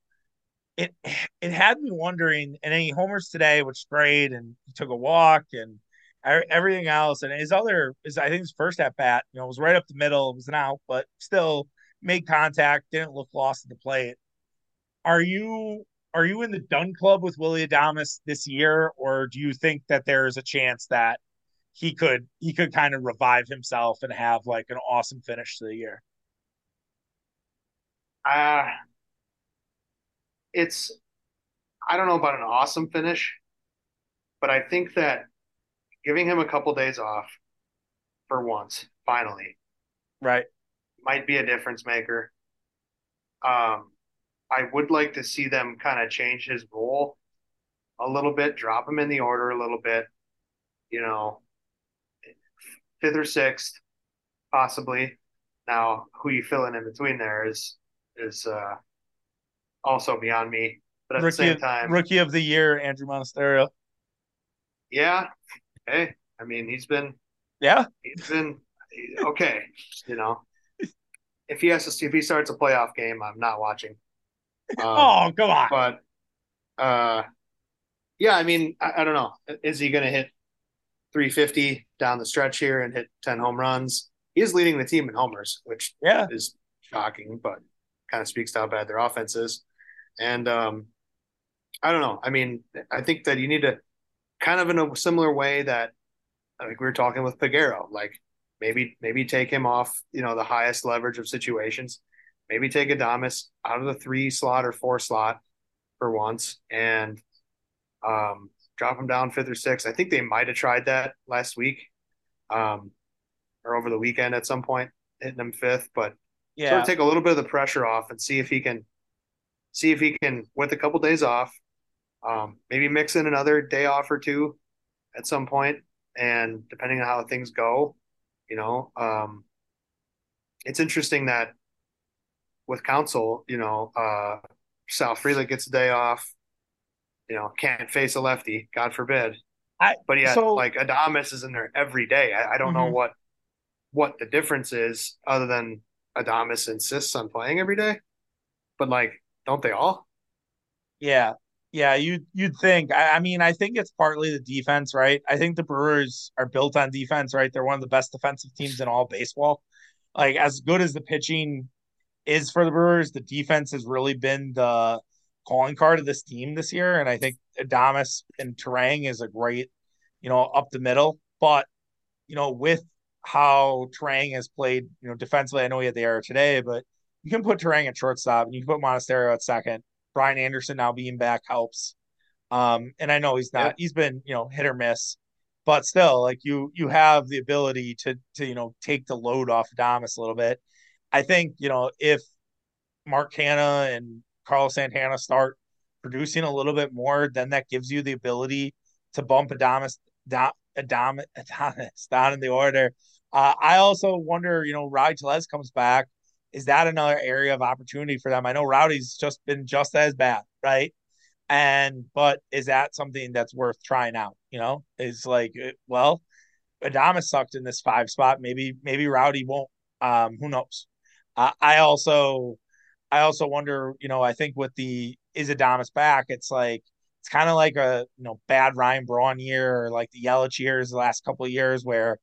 it it had me wondering. And then he homers today, which is great, and he took a walk and everything else. And his other is I think his first at bat, you know, was right up the middle. It was an out, but still made contact, didn't look lost at the plate. Are you are you in the done club with Willy Adames this year, or do you think that there is a chance that he could he could kind of revive himself and have like an awesome finish to the year? Uh it's I don't know about an awesome finish, but I think that giving him a couple days off for once, finally, right, might be a difference maker. Um, I would like to see them kind of change his role a little bit, drop him in the order a little bit, you know, fifth or sixth, possibly. Now, who you fill in in between there is is uh, also beyond me. But at rookie the same time, rookie of the year, Andruw Monasterio. Yeah. Hey, I mean, he's been. Yeah. He's been okay. You know, if he has to, if he starts a playoff game, I'm not watching. Um, oh, come on. But, uh, yeah, I mean, I, I don't know. Is he going to hit 350 down the stretch here and hit 10 home runs? He is leading the team in homers, which yeah is shocking, but kind of speaks to how bad their offense is. And um, I don't know. I mean, I think that you need to kind of in a similar way that like we were talking with Peguero, like maybe maybe take him off, you know, the highest leverage of situations. Maybe take Adames out of the three slot or four slot for once and um, drop him down fifth or sixth. I think they might have tried that last week um, or over the weekend at some point, hitting him fifth, but yeah. sort of take a little bit of the pressure off and see if he can see if he can with a couple days off um, maybe mix in another day off or two at some point. And depending on how things go you know um, it's interesting that with Counsell, you know uh, sal frelick gets a day off you know can't face a lefty god forbid. I, but yeah so, like adames is in there every day. I, I don't mm-hmm. know what what the difference is other than Adames insists on playing every day, but like, don't they all? Yeah, yeah. You you'd think. I, I, mean, I think it's partly the defense, right? I think the Brewers are built on defense, right? They're one of the best defensive teams in all baseball. Like as good as the pitching is for the Brewers, the defense has really been the calling card of this team this year. And I think Adames and Turang is a great, you know, up the middle. But you know, with how Turang has played, you know, defensively. I know he had the error today, but you can put Turang at shortstop and you can put Monasterio at second. Brian Anderson now being back helps. Um, and I know he's not, he's been, you know, hit or miss, but still, like you, you have the ability to, to, you know, take the load off Adames a little bit. I think, you know, if Mark Canha and Carlos Santana start producing a little bit more, then that gives you the ability to bump Adames, Adames, Adames down in the order. Uh, I also wonder, you know, Rowdy Tellez comes back. Is that another area of opportunity for them? I know Rowdy's just been just as bad, right? And but is that something that's worth trying out? You know, is like uh, well, Adames sucked in this five spot. Maybe maybe Rowdy won't. Um, who knows? Uh, I also I also wonder. You know, I think with the is Adames back, it's like it's kind of like a you know bad Ryan Braun year or like the Yelich years the last couple of years where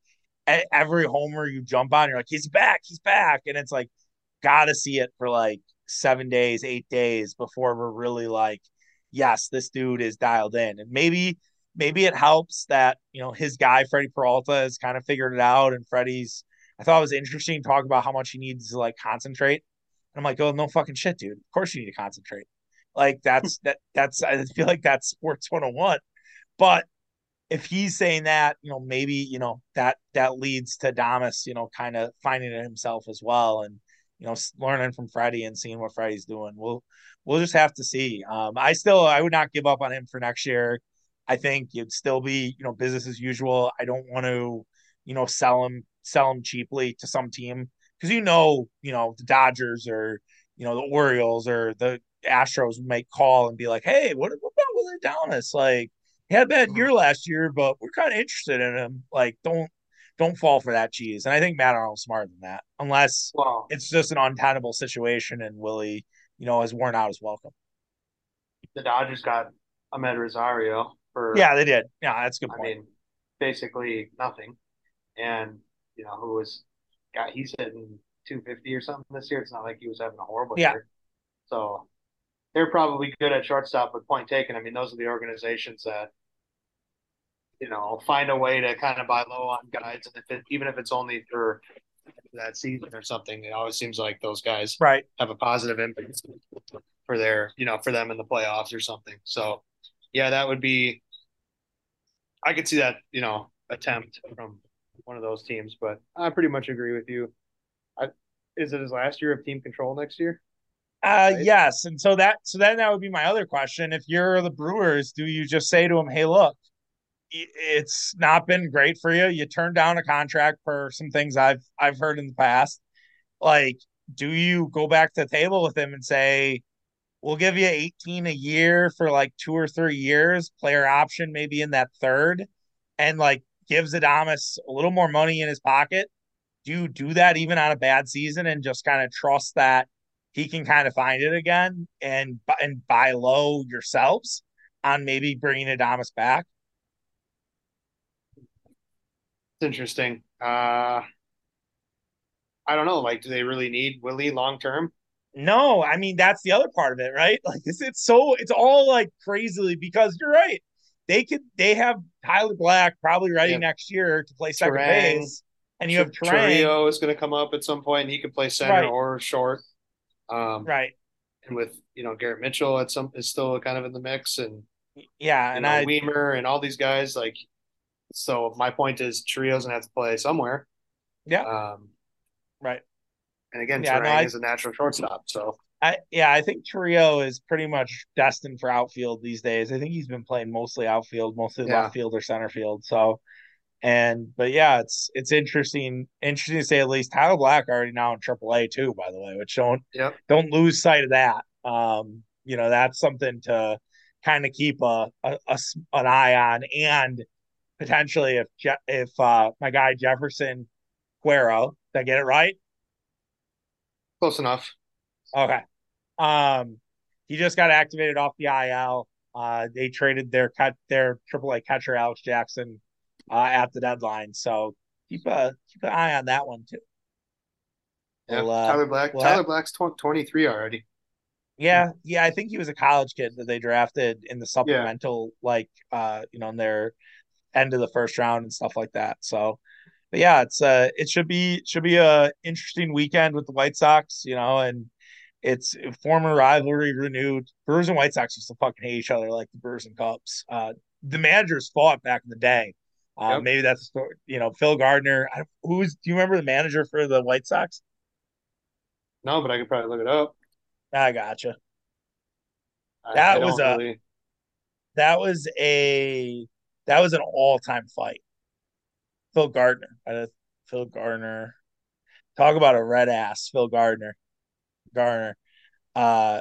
every homer you jump on, you're like he's back, he's back, and it's like gotta see it for like seven days, eight days before we're really like yes, this dude is dialed in. And maybe maybe it helps that, you know, his guy, Freddie Peralta, has kind of figured it out. And Freddie's I thought it was interesting to talk about how much he needs to like concentrate. And I'm like, oh no fucking shit, dude. Of course you need to concentrate. Like that's that that's I feel like that's sports 101. But if he's saying that, you know, maybe, you know, that that leads to Damas, you know, kind of finding it himself as well. And you know, learning from Freddie and seeing what Freddie's doing. We'll we'll just have to see. Um, I still I would not give up on him for next year. I think it'd still be you know business as usual. I don't want to you know sell him sell him cheaply to some team because you know you know the Dodgers or you know the Orioles or the Astros might call and be like, hey, what, what about Willy Adames? Like he had a bad year last year, but we're kind of interested in him. Like don't don't fall for that cheese. And I think Matt Arnold's smarter than that, unless it's just an untenable situation and Willy, you know, has worn out his welcome. The Dodgers got Amed Rosario for yeah, they did. Yeah, that's a good point. I mean, basically nothing, and you know who was got he's hitting 250 or something this year. It's not like he was having a horrible yeah. year. So they're probably good at shortstop, but point taken. I mean, those are the organizations that you know, find a way to kind of buy low on guys, and if it, even if it's only for that season or something, it always seems like those guys right have a positive impact for their, you know, for them in the playoffs or something. So, yeah, that would be. I could see that, you know, attempt from one of those teams, but I pretty much agree with you. I, is it his last year of team control next year? Uh, right? yes, and so that so then that would be my other question. If you're the Brewers, do you just say to him, "Hey, look, it's not been great for you. You turned down a contract for some things I've I've heard in the past. Like, do you go back to the table with him and say, "We'll give you 18 a year for like two or three years, player option maybe in that third, and like gives Adames a little more money in his pocket?" Do you do that even on a bad season and just kind of trust that he can kind of find it again and and buy low yourselves on maybe bringing Adames back? It's interesting. Uh, I don't know. Like, do they really need Willy long term? No, I mean that's the other part of it, right? Like it's, it's so it's all like crazily because you're right. They could they have Tyler Black probably ready next year to play second Turang. base, and you have Turang. is going to come up at some point, and he could play center right. or short. Um, right. And with you know Garrett Mitchell at some is still kind of in the mix, and yeah, and know, I Wiemer and all these guys like so my point is Chourio's gonna have to play somewhere. Yeah. Um, right. And again, yeah, no, I, is a natural shortstop. So I yeah, I think Chourio is pretty much destined for outfield these days. I think he's been playing mostly outfield, mostly yeah. left field or center field. So and but yeah, it's it's interesting, interesting to say at least. Tyler Black already now in AAA too, by the way, which don't yep. don't lose sight of that. Um, you know, that's something to kind of keep a, a, a an eye on and potentially if Je- if uh, my guy Jefferson Guerrero, did I get it right? Close enough. Okay. Um, he just got activated off the IL. Uh, they traded their cut their AAA catcher Alex Jackson uh, at the deadline, so keep a keep an eye on that one too. Yeah, we'll, uh, Tyler Black. We'll Tyler have, Black's tw- twenty three already. Yeah, yeah, I think he was a college kid that they drafted in the supplemental, yeah. like uh, you know, in their end of the first round and stuff like that. So, but yeah, it's uh, it should be should be a interesting weekend with the White Sox, you know, and it's former rivalry renewed. Brewers and White Sox used to fucking hate each other like the Brewers and Cubs. Uh, the managers fought back in the day. Uh, yep. Maybe that's the story, you know Phil Gardner. Who's do you remember the manager for the White Sox? No, but I could probably look it up. I gotcha. That I was a really... that was a that was an all time fight. Phil Gardner. Phil Gardner. Talk about a red ass, Phil Gardner. Garner. Uh,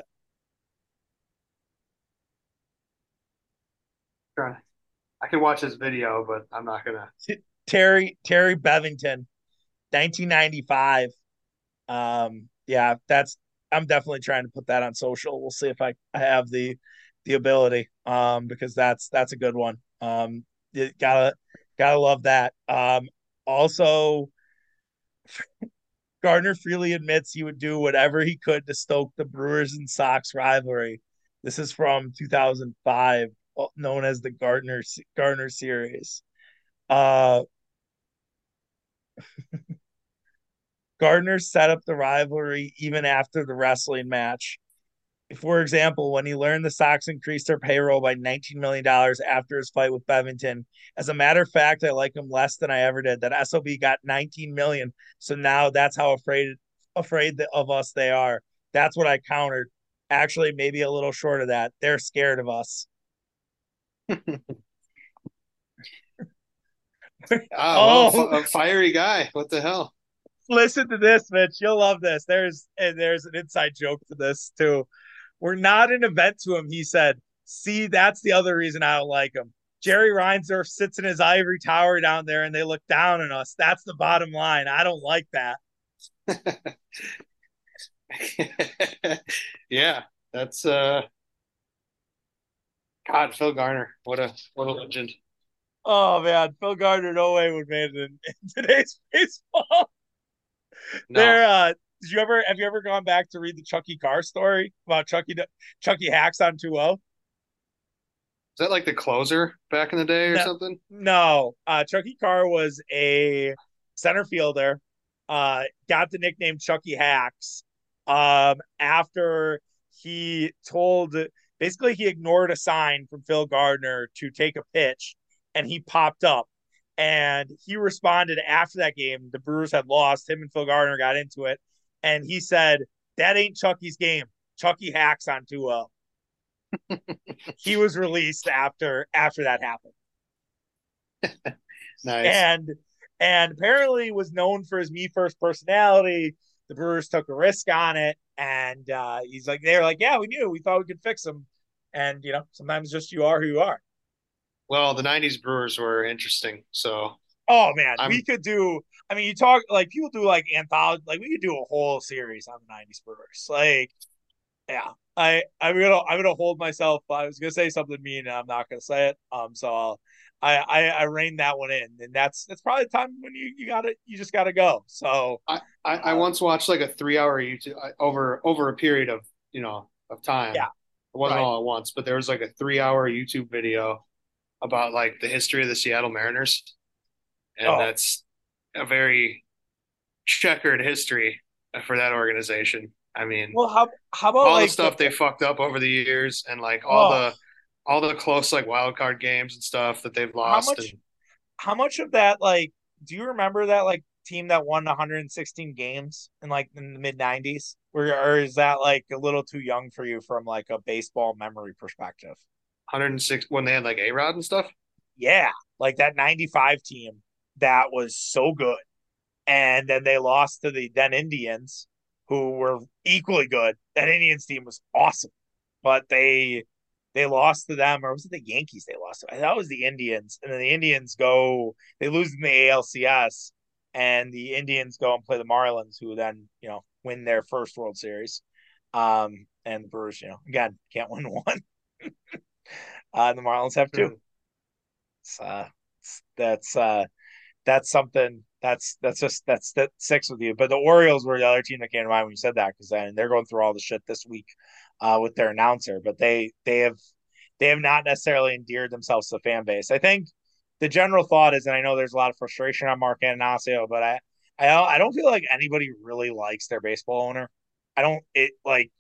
I can watch this video, but I'm not gonna. Terry Terry Bevington, 1995. Um, yeah, that's. I'm definitely trying to put that on social. We'll see if I, I have the the ability. Um, because that's that's a good one. Um, gotta gotta love that. Um, also. Garner freely admits he would do whatever he could to stoke the Brewers and Sox rivalry. This is from 2005, known as the Garner Garner series. Uh, Garner set up the rivalry even after the wrestling match for example, when he learned the Sox increased their payroll by $19 million after his fight with Bevington. As a matter of fact, I like him less than I ever did. That SOB got 19 million. So now that's how afraid afraid of us they are. That's what I countered. Actually, maybe a little short of that. They're scared of us. Ah, oh, well, a fiery guy. What the hell? Listen to this, Mitch. You'll love this. There's and there's an inside joke to this too. We're not an event to him, he said. See, that's the other reason I don't like him. Jerry Reinsdorf sits in his ivory tower down there and they look down on us. That's the bottom line. I don't like that. yeah, that's uh God, Phil Garner. What a what a legend. Oh man, Phil Garner no way would make it in, in today's baseball. No. They're uh did you ever have you ever gone back to read the Chucky Carr story about Chucky Chucky hacks on 2-0? Is that like the closer back in the day or no, something? No. Uh, Chucky Carr was a center fielder. Uh, got the nickname Chucky Hacks um, after he told basically he ignored a sign from Phil Garner to take a pitch and he popped up and he responded after that game. The Brewers had lost. Him and Phil Garner got into it and he said, That ain't Chucky's game. Chucky hacks on 2 he was released after after that happened. nice. And and apparently was known for his me first personality. The Brewers took a risk on it, and uh, he's like, they're like, yeah, we knew, we thought we could fix him, and you know, sometimes just you are who you are. Well, the '90s Brewers were interesting, so. Oh man, I'm... we could do I mean, you talk like people do like anthology, like we could do a whole series on the '90s Brewers. Like, yeah, I I'm gonna I'm gonna hold myself. I was gonna say something mean, and I'm not gonna say it. Um, so I'll, I I I rein that one in, and that's that's probably the time when you you gotta you just gotta go. So I I, I uh, once watched like a three hour YouTube over over a period of you know of time. Yeah, it wasn't right. all at once, but there was like a three hour YouTube video about like the history of the Seattle Mariners, and oh. that's a very checkered history for that organization. I mean, well, how how about all like the stuff the, they fucked up over the years, and like all oh. the all the close like wild card games and stuff that they've lost. How much, and, how much of that like do you remember that like team that won 116 games in like in the mid 90s? Or, or is that like a little too young for you from like a baseball memory perspective? 106 when they had like A Rod and stuff. Yeah, like that 95 team that was so good. And then they lost to the then Indians, who were equally good. That Indians team was awesome, but they they lost to them, or was it the Yankees they lost to? That was the Indians, and then the Indians go they lose in the ALCS, and the Indians go and play the Marlins, who then you know win their first World Series. Um, and the Brewers, you know, again can't win one. uh, the Marlins have two. So, uh, that's uh that's something that's that's just that's that sticks with you. But the Orioles were the other team that came to mind when you said that because then they're going through all the shit this week uh, with their announcer. But they they have they have not necessarily endeared themselves to the fan base. I think the general thought is, and I know there's a lot of frustration on Mark Attanasio, but I I I don't feel like anybody really likes their baseball owner. I don't it like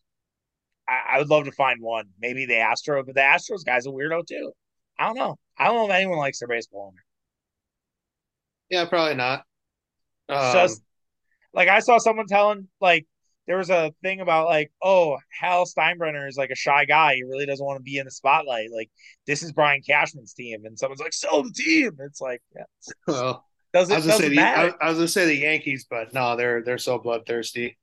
I, I would love to find one. Maybe the Astro, but the Astros guy's a weirdo too. I don't know. I don't know if anyone likes their baseball owner. Yeah, probably not. Um, just like I saw someone telling like there was a thing about like, oh, Hal Steinbrenner is like a shy guy. He really doesn't want to be in the spotlight. Like this is Brian Cashman's team, and someone's like, sell the team. It's like, yeah, well, does I it was gonna say doesn't the? I, I was gonna say the Yankees, but no, they're they're so bloodthirsty.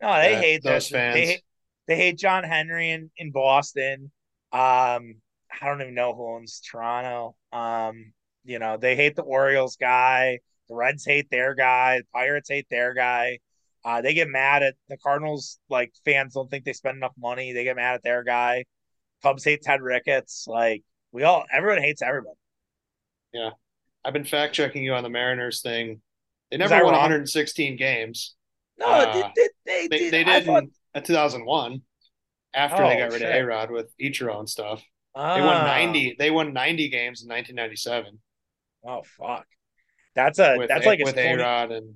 No, they hate those this. They fans. hate, they hate John Henry in, in Boston. Um, I don't even know who owns Toronto. Um, you know, they hate the Orioles guy. The Reds hate their guy. The Pirates hate their guy. Uh, they get mad at the Cardinals. Like fans don't think they spend enough money. They get mad at their guy. Cubs hate Ted Ricketts. Like we all, everyone hates everybody. Yeah, I've been fact checking you on the Mariners thing. They never won wrong? 116 games. No, Uh, they, they, they, They did. they did thought, in uh, 2001 after they Oh, got rid shit. of A Rod with Ichiro and stuff. They won 90. They won 90 games in 1997 Oh fuck, that's a with that's like a with A Tony, and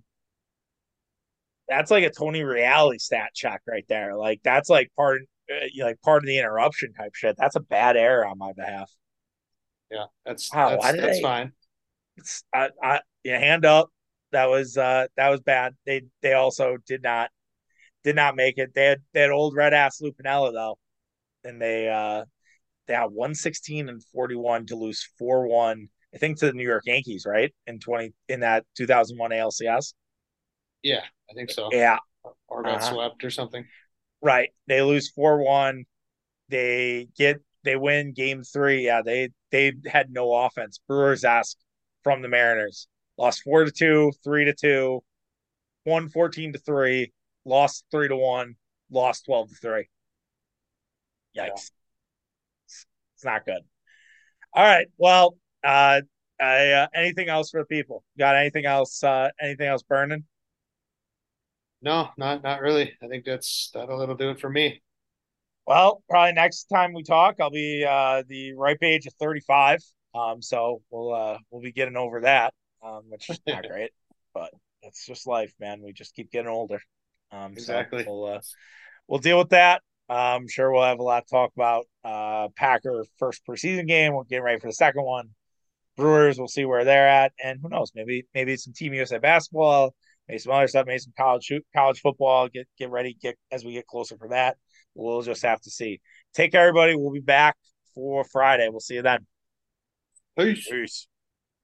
that's like a Tony Reali stat check right there. Like that's like part uh, like part of the interruption type shit. That's a bad error on my behalf. yeah, that's Wow, that's why did that's they- fine. It's, I, I, yeah, hand up. That was uh that was bad. They they also did not did not make it. They had they had old red ass Lou Piniella though, and they uh they had one sixteen and forty one to lose four one. I think to the New York Yankees, right? In twenty in that two thousand one ALCS. Yeah, I think so. Yeah, Or got Uh-huh. swept or something. Right. They lose four one. They get they win game three. Yeah, they they had no offense. Brewers asked from the Mariners. Lost four to two, three to two, won 14 to three, lost three to one, lost 12 to three. Yikes. Yeah. It's not good. All right. Well, uh I, uh, anything else for the people? Got anything else? Uh, anything else burning? No, not not really. I think that's that'll do it for me. Well, probably next time we talk, I'll be uh, the ripe age of 35. Um, so we'll uh, we'll be getting over that, um, which is not great, but it's just life, man. We just keep getting older. Um, Exactly. So we'll uh, we'll deal with that. I'm sure we'll have a lot to talk about. Uh, Packer first preseason game. We're getting ready for the second one. Brewers. We'll see where they're at, and who knows? Maybe maybe some Team USA basketball. Maybe some other stuff. Maybe some college college football. Get get ready. Get as we get closer for that. We'll just have to see. Take care, everybody. We'll be back for Friday. We'll see you then. Peace. Peace.